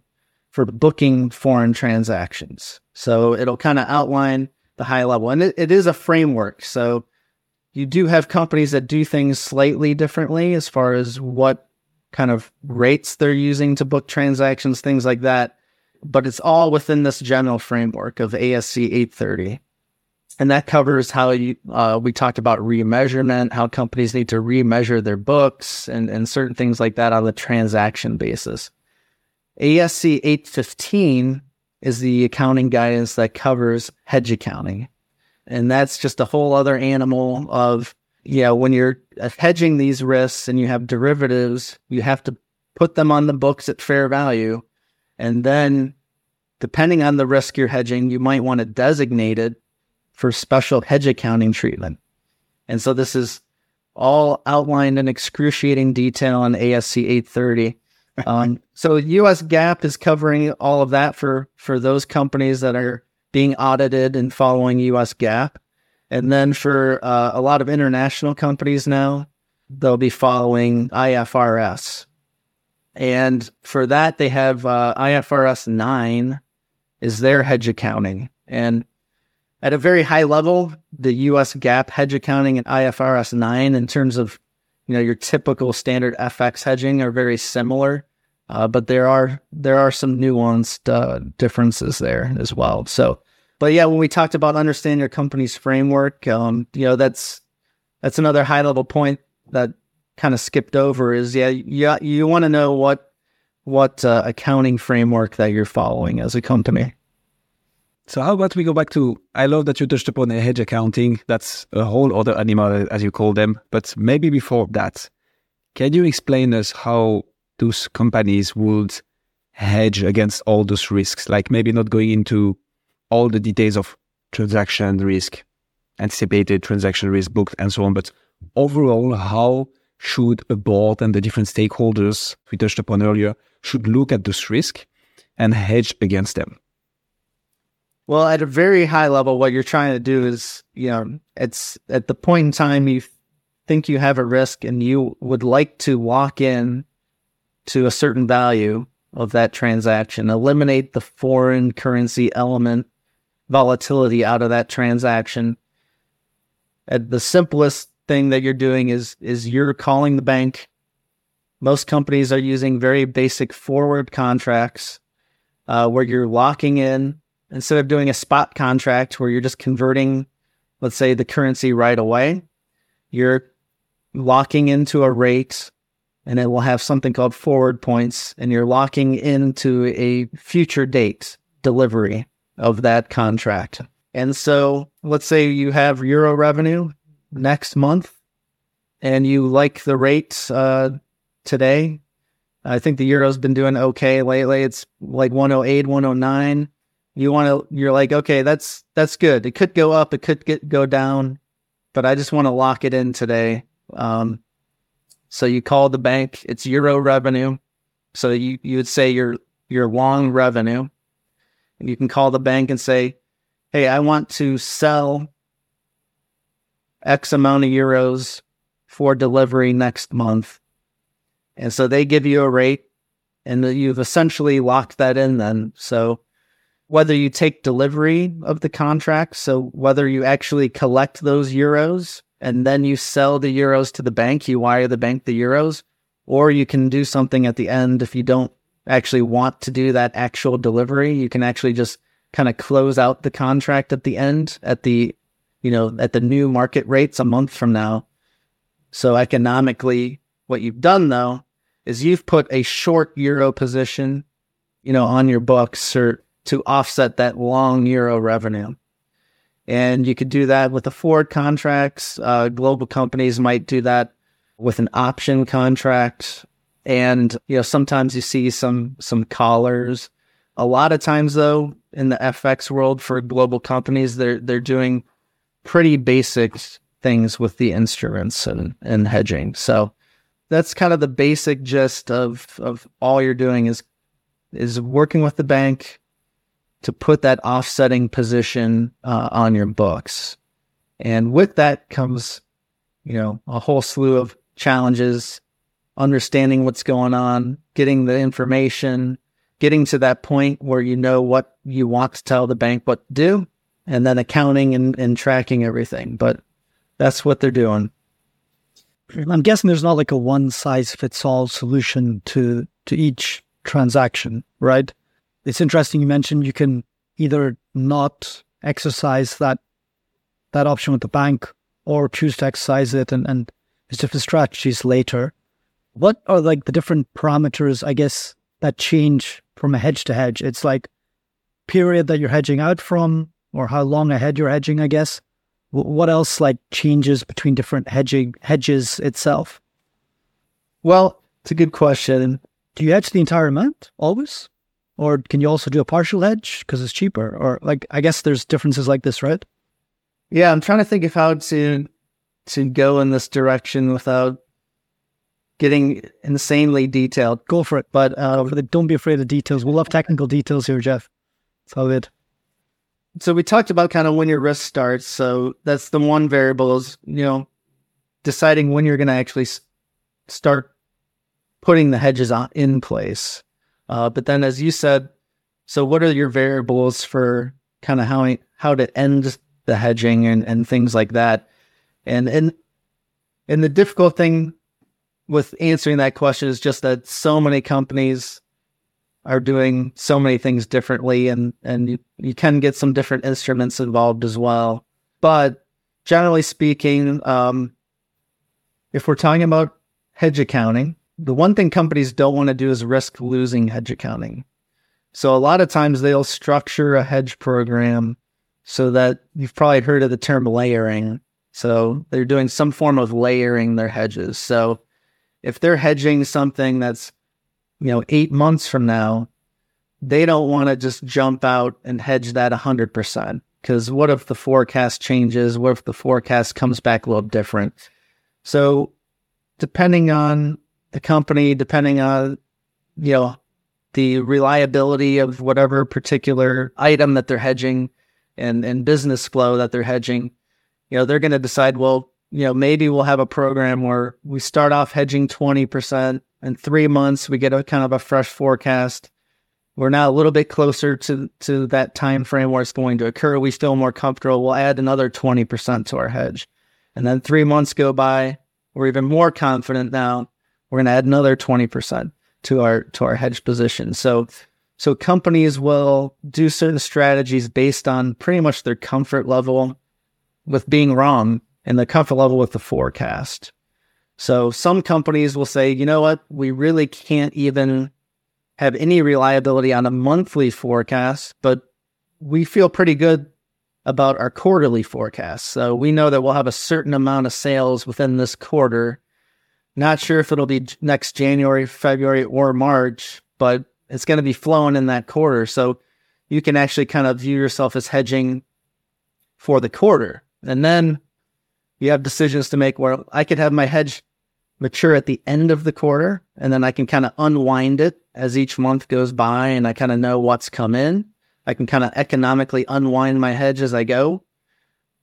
for booking foreign transactions. So it'll kind of outline the high level. And it, it is a framework. So you do have companies that do things slightly differently as far as what kind of rates they're using to book transactions, things like that. But it's all within this general framework of ASC 830. And that covers how you, uh, we talked about remeasurement, how companies need to remeasure their books and, and certain things like that on the transaction basis. ASC 815 is the accounting guidance that covers hedge accounting. And that's just a whole other animal of, know, when you're hedging these risks and you have derivatives, you have to put them on the books at fair value. And then depending on the risk you're hedging, you might want to designate it for special hedge accounting treatment. And so this is all outlined in excruciating detail in ASC 830. Um, so US GAAP is covering all of that for, for those companies that are being audited and following US GAAP. And then for uh, a lot of international companies now, they'll be following IFRS. And for that, they have uh, IFRS 9 is their hedge accounting. And at a very high level, the US GAAP hedge accounting and IFRS 9 in terms of you know your typical standard FX hedging are very similar. Uh, but there are there are some nuanced uh, differences there as well. So but yeah, when we talked about understanding your company's framework, um, you know, that's that's another high level point that kind of skipped over is yeah, you, you want to know what what uh, accounting framework that you're following as a company. So how about we go back to I love that you touched upon a hedge accounting. That's a whole other animal as you call them. But maybe before that, can you explain us how those companies would hedge against all those risks? Like maybe not going into all the details of transaction risk, anticipated transaction risk booked and so on, but overall, how should a board and the different stakeholders we touched upon earlier should look at this risk and hedge against them? Well, at a very high level, what you're trying to do is, you know, it's at the point in time you think you have a risk and you would like to walk in to a certain value of that transaction, eliminate the foreign currency element volatility out of that transaction. At the simplest thing that you're doing is is you're calling the bank. Most companies are using very basic forward contracts uh, where you're locking in instead of doing a spot contract where you're just converting, let's say, the currency right away. You're locking into a rate and it will have something called forward points and you're locking into a future date delivery of that contract. And so let's say you have euro revenue next month and you like the rates uh, today. I think the euro's been doing okay lately. It's like 108, 109. You want to, you're like, okay, that's, that's good. It could go up. It could get, go down, but I just want to lock it in today. Um, so you call the bank, it's euro revenue. So you, you would say your, your long revenue and you can call the bank and say, Hey, I want to sell X amount of euros for delivery next month. And so they give you a rate and you've essentially locked that in then. So whether you take delivery of the contract, so whether you actually collect those euros and then you sell the euros to the bank, you wire the bank the euros, or you can do something at the end if you don't actually want to do that actual delivery. You can actually just kind of close out the contract at the end at the, you know, at the new market rates a month from now. So economically, what you've done though is you've put a short euro position, you know, on your books or to offset that long euro revenue. And you could do that with the forward contracts. Uh, global companies might do that with an option contract and, you know, sometimes you see some, some collars. A lot of times though, in the FX world for global companies, they're, they're doing pretty basic things with the instruments and, and hedging. So that's kind of the basic gist of, of all you're doing is, is working with the bank to put that offsetting position uh, on your books. And with that comes, you know, a whole slew of challenges understanding what's going on, getting the information, getting to that point where you know what you want to tell the bank what to do, and then accounting and, and tracking everything. But that's what they're doing. I'm guessing there's not like a one size fits all solution to to each transaction, right? It's interesting you mentioned you can either not exercise that that option with the bank or choose to exercise it and, and there's different strategies later. What are like the different parameters, I guess, that change from a hedge to hedge? It's like period that you're hedging out from, or how long ahead you're hedging, I guess. what else like changes between different hedging hedges itself? Well, it's a good question. Do you hedge the entire amount always? Or can you also do a partial hedge because it's cheaper? Or like, I guess there's differences like this, right? Yeah, I'm trying to think of how to to go in this direction without getting insanely detailed. Go for it. But uh, don't be afraid of details. We love technical details here, Jeff. It's all good. So we talked about kind of when your risk starts. So that's the one variable is, you know, deciding when you're going to actually start putting the hedges on, in place. Uh, but then, as you said, so what are your variables for kind of how how to end the hedging and, and things like that? And and and the difficult thing with answering that question is just that so many companies are doing so many things differently and and you, you can get some different instruments involved as well but generally speaking um, if we're talking about hedge accounting the one thing companies don't want to do is risk losing hedge accounting so a lot of times they'll structure a hedge program so that you've probably heard of the term layering so they're doing some form of layering their hedges so if they're hedging something that's, you know, eight months from now, they don't want to just jump out and hedge that 100%. Because what if the forecast changes? What if the forecast comes back a little different? So, depending on the company, depending on, you know, the reliability of whatever particular item that they're hedging and, and business flow that they're hedging, you know, they're going to decide, well, you know, maybe we'll have a program where we start off hedging 20%. In three months, we get a kind of a fresh forecast. We're now a little bit closer to, to that time frame where it's going to occur. We feel more comfortable. We'll add another 20% to our hedge. And then three months go by. We're even more confident now. We're going to add another 20% to our to our hedge position. So so companies will do certain strategies based on pretty much their comfort level with being wrong and the comfort level with the forecast. So some companies will say, you know what, we really can't even have any reliability on a monthly forecast, but we feel pretty good about our quarterly forecast. So we know that we'll have a certain amount of sales within this quarter. Not sure if it'll be next January, February, or March, but it's going to be flowing in that quarter. So you can actually kind of view yourself as hedging for the quarter. And then you have decisions to make where I could have my hedge mature at the end of the quarter and then I can kind of unwind it as each month goes by and I kind of know what's come in. I can kind of economically unwind my hedge as I go.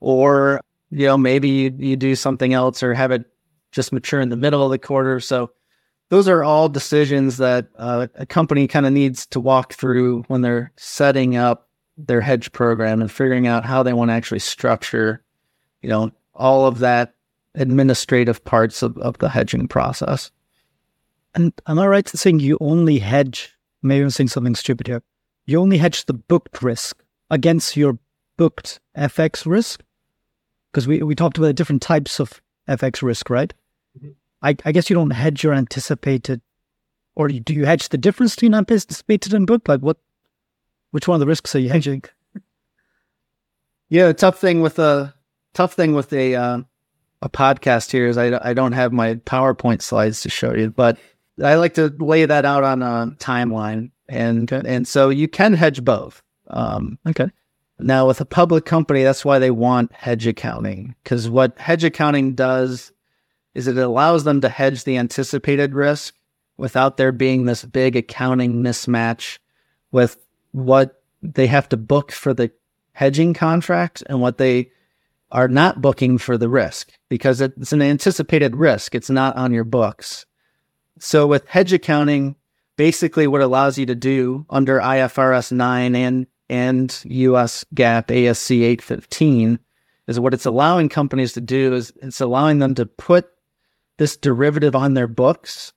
Or, you know, maybe you, you do something else or have it just mature in the middle of the quarter. So those are all decisions that uh, a company kind of needs to walk through when they're setting up their hedge program and figuring out how they want to actually structure, you know, all of that administrative parts of, of the hedging process. And am I right in saying you only hedge, maybe I'm saying something stupid here, you only hedge the booked risk against your booked FX risk? Because we, we talked about the different types of FX risk, right? I, I guess you don't hedge your anticipated, or do you hedge the difference between anticipated and booked? Like what, which one of the risks are you hedging? Yeah, tough thing with a tough thing with a uh, a podcast here is I, I don't have my PowerPoint slides to show you, but I like to lay that out on a timeline, and okay. and so you can hedge both. Um, okay. Now with a public company, that's why they want hedge accounting because what hedge accounting does is it allows them to hedge the anticipated risk without there being this big accounting mismatch with what they have to book for the hedging contract and what they are not booking for the risk because it's an anticipated risk. It's not on your books. So with hedge accounting, basically what allows you to do under IFRS 9 and, and US GAAP ASC 815 is what it's allowing companies to do is it's allowing them to put this derivative on their books,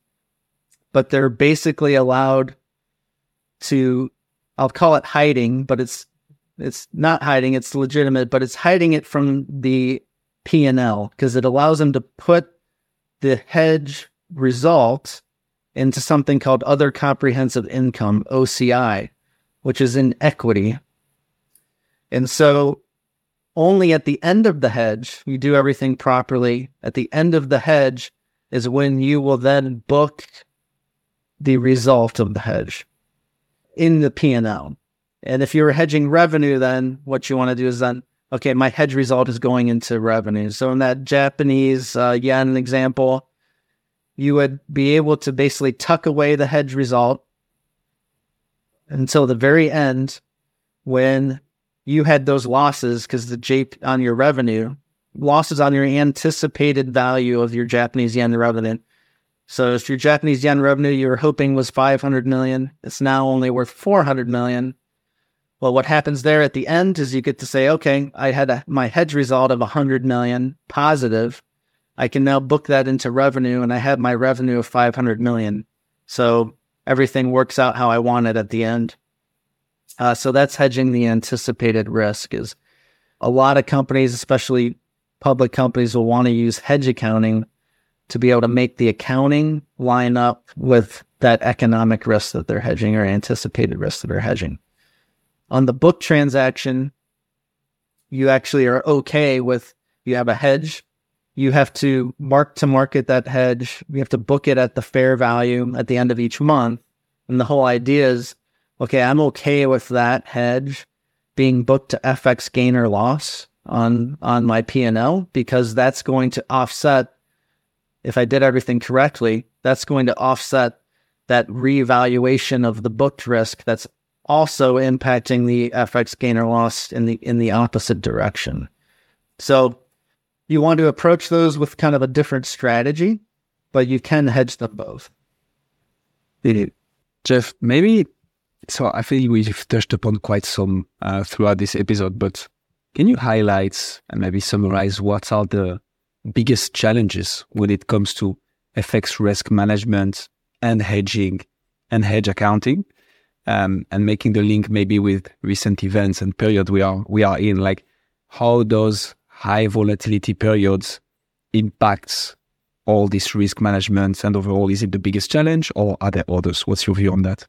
but they're basically allowed to, I'll call it hiding, but it's it's not hiding, it's legitimate, but it's hiding it from the P&L because it allows them to put the hedge result into something called other comprehensive income, OCI, which is in equity. And so only at the end of the hedge, you do everything properly. At the end of the hedge is when you will then book the result of the hedge in the P&L. And if you're hedging revenue, then what you want to do is then, okay, my hedge result is going into revenue. So in that Japanese uh, yen example, you would be able to basically tuck away the hedge result until the very end when you had those losses because the J on your revenue, losses on your anticipated value of your Japanese yen revenue. So if your Japanese yen revenue you were hoping was 500 million, it's now only worth 400 million. Well, what happens there at the end is you get to say, okay, I had a, my hedge result of 100 million positive. I can now book that into revenue and I have my revenue of 500 million. So everything works out how I want it at the end. Uh, so that's hedging the anticipated risk is a lot of companies, especially public companies will want to use hedge accounting to be able to make the accounting line up with that economic risk that they're hedging or anticipated risk that they're hedging. On the book transaction, you actually are okay with you have a hedge. You have to mark to market that hedge. You have to book it at the fair value at the end of each month. And the whole idea is okay, I'm okay with that hedge being booked to FX gain or loss on on my P&L because that's going to offset if I did everything correctly, that's going to offset that reevaluation of the booked risk that's also impacting the FX gain or loss in the in the opposite direction. So you want to approach those with kind of a different strategy, but you can hedge them both. Jeff, maybe so I feel we've touched upon quite some uh, throughout this episode, but can you highlight and maybe summarize what are the biggest challenges when it comes to FX risk management and hedging and hedge accounting? Um, and making the link maybe with recent events and period we are we are in, like how those high volatility periods impacts all this risk management and overall is it the biggest challenge or are there others? What's your view on that?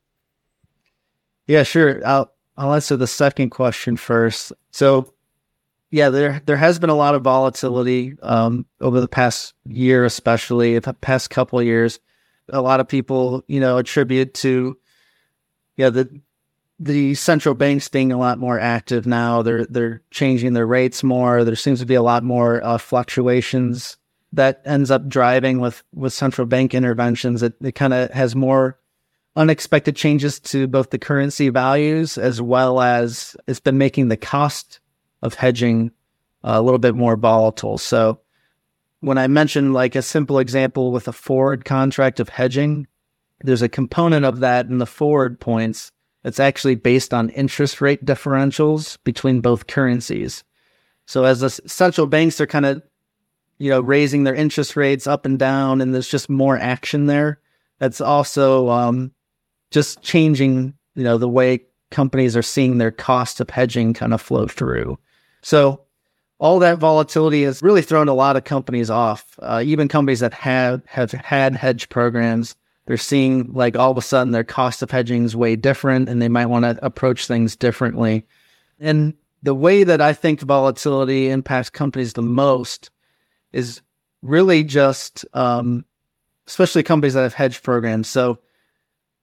Yeah, sure. I'll I'll answer the second question first. So yeah, there there has been a lot of volatility um, over the past year, especially the past couple years. A lot of people, you know, attribute to yeah the the central banks being a lot more active now. They're they're changing their rates more. There seems to be a lot more uh, fluctuations that ends up driving with with central bank interventions. It it kind of has more unexpected changes to both the currency values as well as it's been making the cost of hedging uh, a little bit more volatile. So when I mentioned like a simple example with a forward contract of hedging, there's a component of that in the forward points that's actually based on interest rate differentials between both currencies. So as the central banks are kind of, you know, raising their interest rates up and down, and there's just more action there. That's also um, just changing, you know, the way companies are seeing their cost of hedging kind of flow through. So all that volatility has really thrown a lot of companies off. Uh, even companies that have have had hedge programs, they're seeing like all of a sudden their cost of hedging is way different, and they might want to approach things differently. And the way that I think volatility impacts companies the most is really just, um, especially companies that have hedge programs. So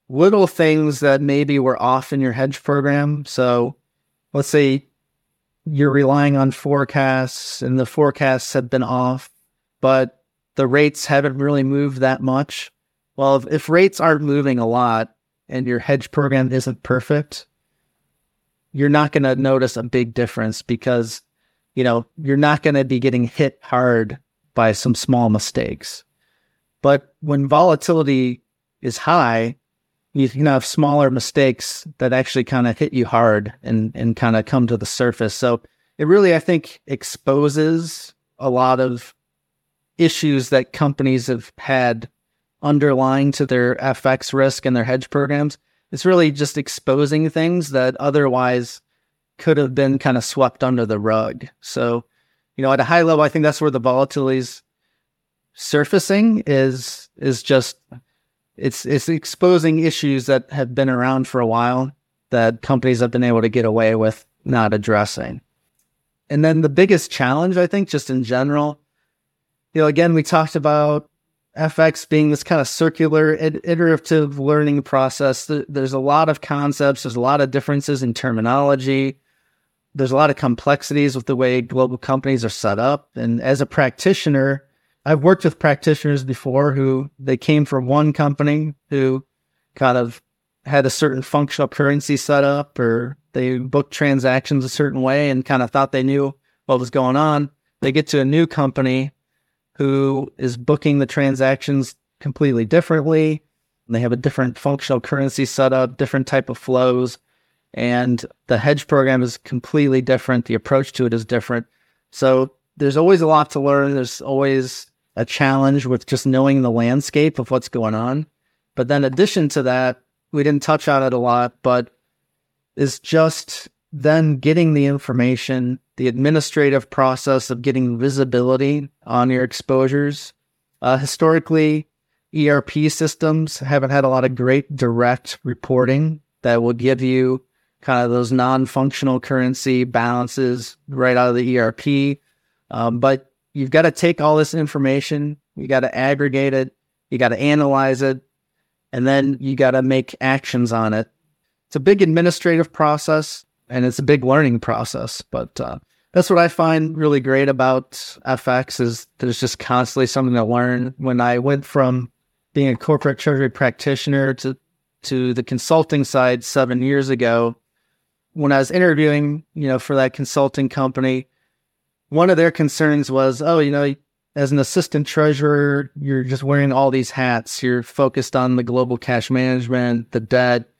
little things that maybe were off in your hedge program. So let's say you're relying on forecasts and the forecasts have been off, but the rates haven't really moved that much. Well, if, if rates aren't moving a lot and your hedge program isn't perfect, you're not going to notice a big difference because, you know, you're not going to be getting hit hard by some small mistakes. But when volatility is high, you can have smaller mistakes that actually kind of hit you hard and, and kind of come to the surface. So it really, I think, exposes a lot of issues that companies have had underlying to their FX risk and their hedge programs. It's really just exposing things that otherwise could have been kind of swept under the rug. So, you know, at a high level, I think that's where the volatility is surfacing is is just it's it's exposing issues that have been around for a while that companies have been able to get away with not addressing. And then the biggest challenge, I think, just in general, you know, again, we talked about FX being this kind of circular, iterative learning process. There's a lot of concepts, there's a lot of differences in terminology, there's a lot of complexities with the way global companies are set up. And as a practitioner, I've worked with practitioners before who they came from one company who kind of had a certain functional currency set up or they booked transactions a certain way and kind of thought they knew what was going on. They get to a new company who is booking the transactions completely differently. They have a different functional currency setup, different type of flows, and the hedge program is completely different. The approach to it is different. So there's always a lot to learn. There's always a challenge with just knowing the landscape of what's going on. But then, addition to that, we didn't touch on it a lot, but is just then getting the information, the administrative process of getting visibility on your exposures. Uh, historically, ERP systems haven't had a lot of great direct reporting that will give you kind of those non functional currency balances right out of the ERP. Um, but you've got to take all this information, you got to aggregate it, you got to analyze it, and then you got to make actions on it it's a big administrative process and it's a big learning process. But uh, that's what I find really great about FX is there's just constantly something to learn. When I went from being a corporate treasury practitioner to to the consulting side seven years ago, when I was interviewing, you know, for that consulting company, one of their concerns was, oh, you know, as an assistant treasurer, you're just wearing all these hats. You're focused on the global cash management, the debt,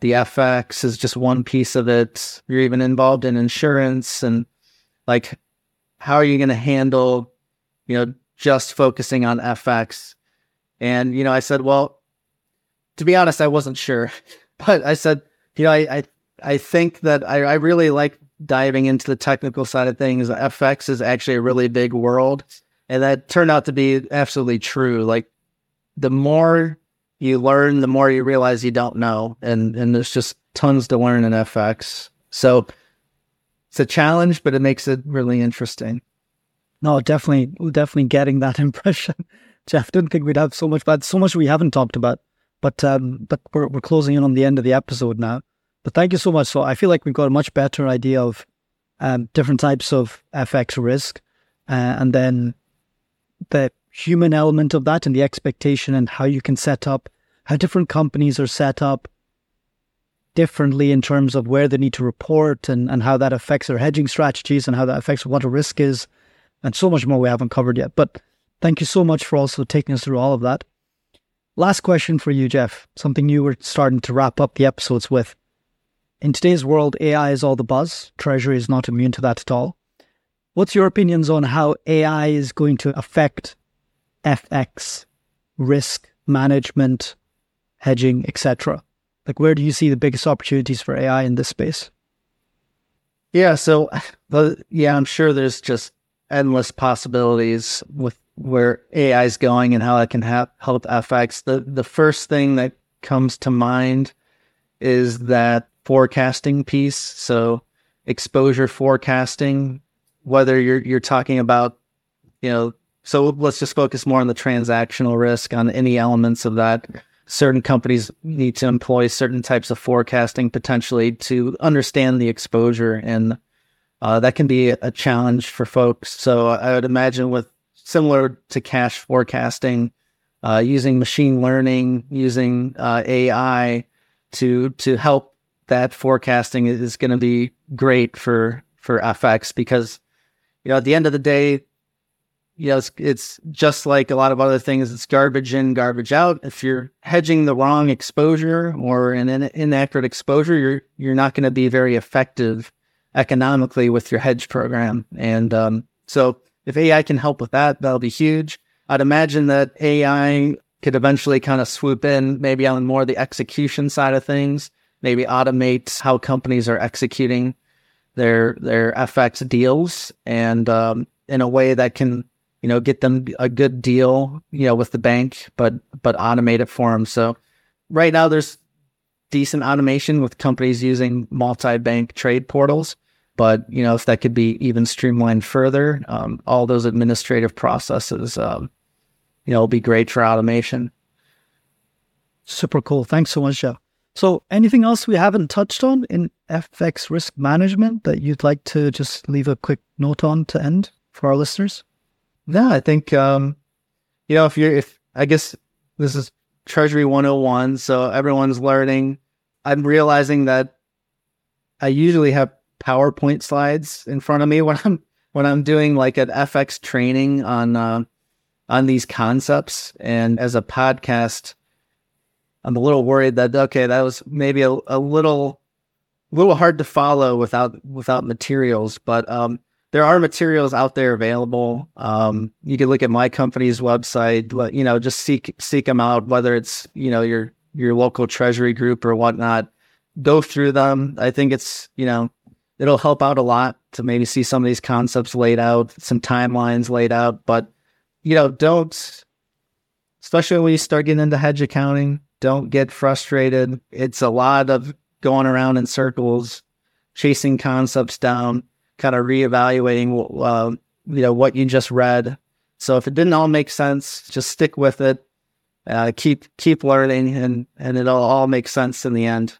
the FX is just one piece of it. You're even involved in insurance and like how are you going to handle, you know, just focusing on FX? And, you know, I said, well, to be honest, I wasn't sure, but I said, you know, I, I, I think that I, I really like diving into the technical side of things. FX is actually a really big world. And that turned out to be absolutely true. Like the more you learn, the more you realize you don't know. And, and there's just tons to learn in FX. So it's a challenge, but it makes it really interesting. No, definitely, definitely getting that impression. Jeff, didn't think we'd have so much, but so much we haven't talked about. But um, but we're we're closing in on the end of the episode now. But thank you so much. So I feel like we've got a much better idea of um, different types of FX risk, uh, and then the human element of that and the expectation and how you can set up how different companies are set up differently in terms of where they need to report and, and how that affects their hedging strategies and how that affects what a risk is and so much more we haven't covered yet. But thank you so much for also taking us through all of that. Last question for you, Jeff. Something you were starting to wrap up the episodes with. In today's world, AI is all the buzz. Treasury is not immune to that at all. What's your opinions on how AI is going to affect FX, risk management, hedging, etc.? Like, where do you see the biggest opportunities for AI in this space? Yeah, so, yeah, I'm sure there's just endless possibilities with where AI is going and how it can help FX. The the first thing that comes to mind is that forecasting piece. So exposure forecasting whether you're you're talking about, you know, so let's just focus more on the transactional risk on any elements of that. Certain companies need to employ certain types of forecasting potentially to understand the exposure, and uh, that can be a challenge for folks. So I would imagine with similar to cash forecasting, uh, using machine learning, using uh, AI to to help that forecasting is going to be great for for FX because you know, at the end of the day, you know, it's, it's just like a lot of other things. It's garbage in, garbage out. If you're hedging the wrong exposure or an in- inaccurate exposure, you're you're not going to be very effective economically with your hedge program. And um, so, if AI can help with that, that'll be huge. I'd imagine that AI could eventually kind of swoop in, maybe on more the execution side of things, maybe automate how companies are executing their their FX deals and um, in a way that can you know get them a good deal you know with the bank, but but automate it for them. So right now there's decent automation with companies using multi-bank trade portals. But you know if that could be even streamlined further, um, all those administrative processes, um, you know, will be great for automation. Super cool. Thanks so much, Joe. So, anything else we haven't touched on in FX risk management that you'd like to just leave a quick note on to end for our listeners? No, I think um, you know if you're if I guess this is Treasury 101, so everyone's learning. I'm realizing that I usually have PowerPoint slides in front of me when I'm when I'm doing like an FX training on uh, on these concepts, and as a podcast I'm a little worried that okay, that was maybe a, a little little hard to follow without without materials, but um, there are materials out there available. Um, you can look at my company's website. You know, just seek seek them out. Whether it's you know your your local treasury group or whatnot, go through them. I think it's you know it'll help out a lot to maybe see some of these concepts laid out, some timelines laid out. But you know, don't especially when you start getting into hedge accounting, don't get frustrated. It's a lot of going around in circles, chasing concepts down, kind of reevaluating, uh, you know, what you just read. So if it didn't all make sense, just stick with it. Uh, keep keep learning, and and it'll all make sense in the end.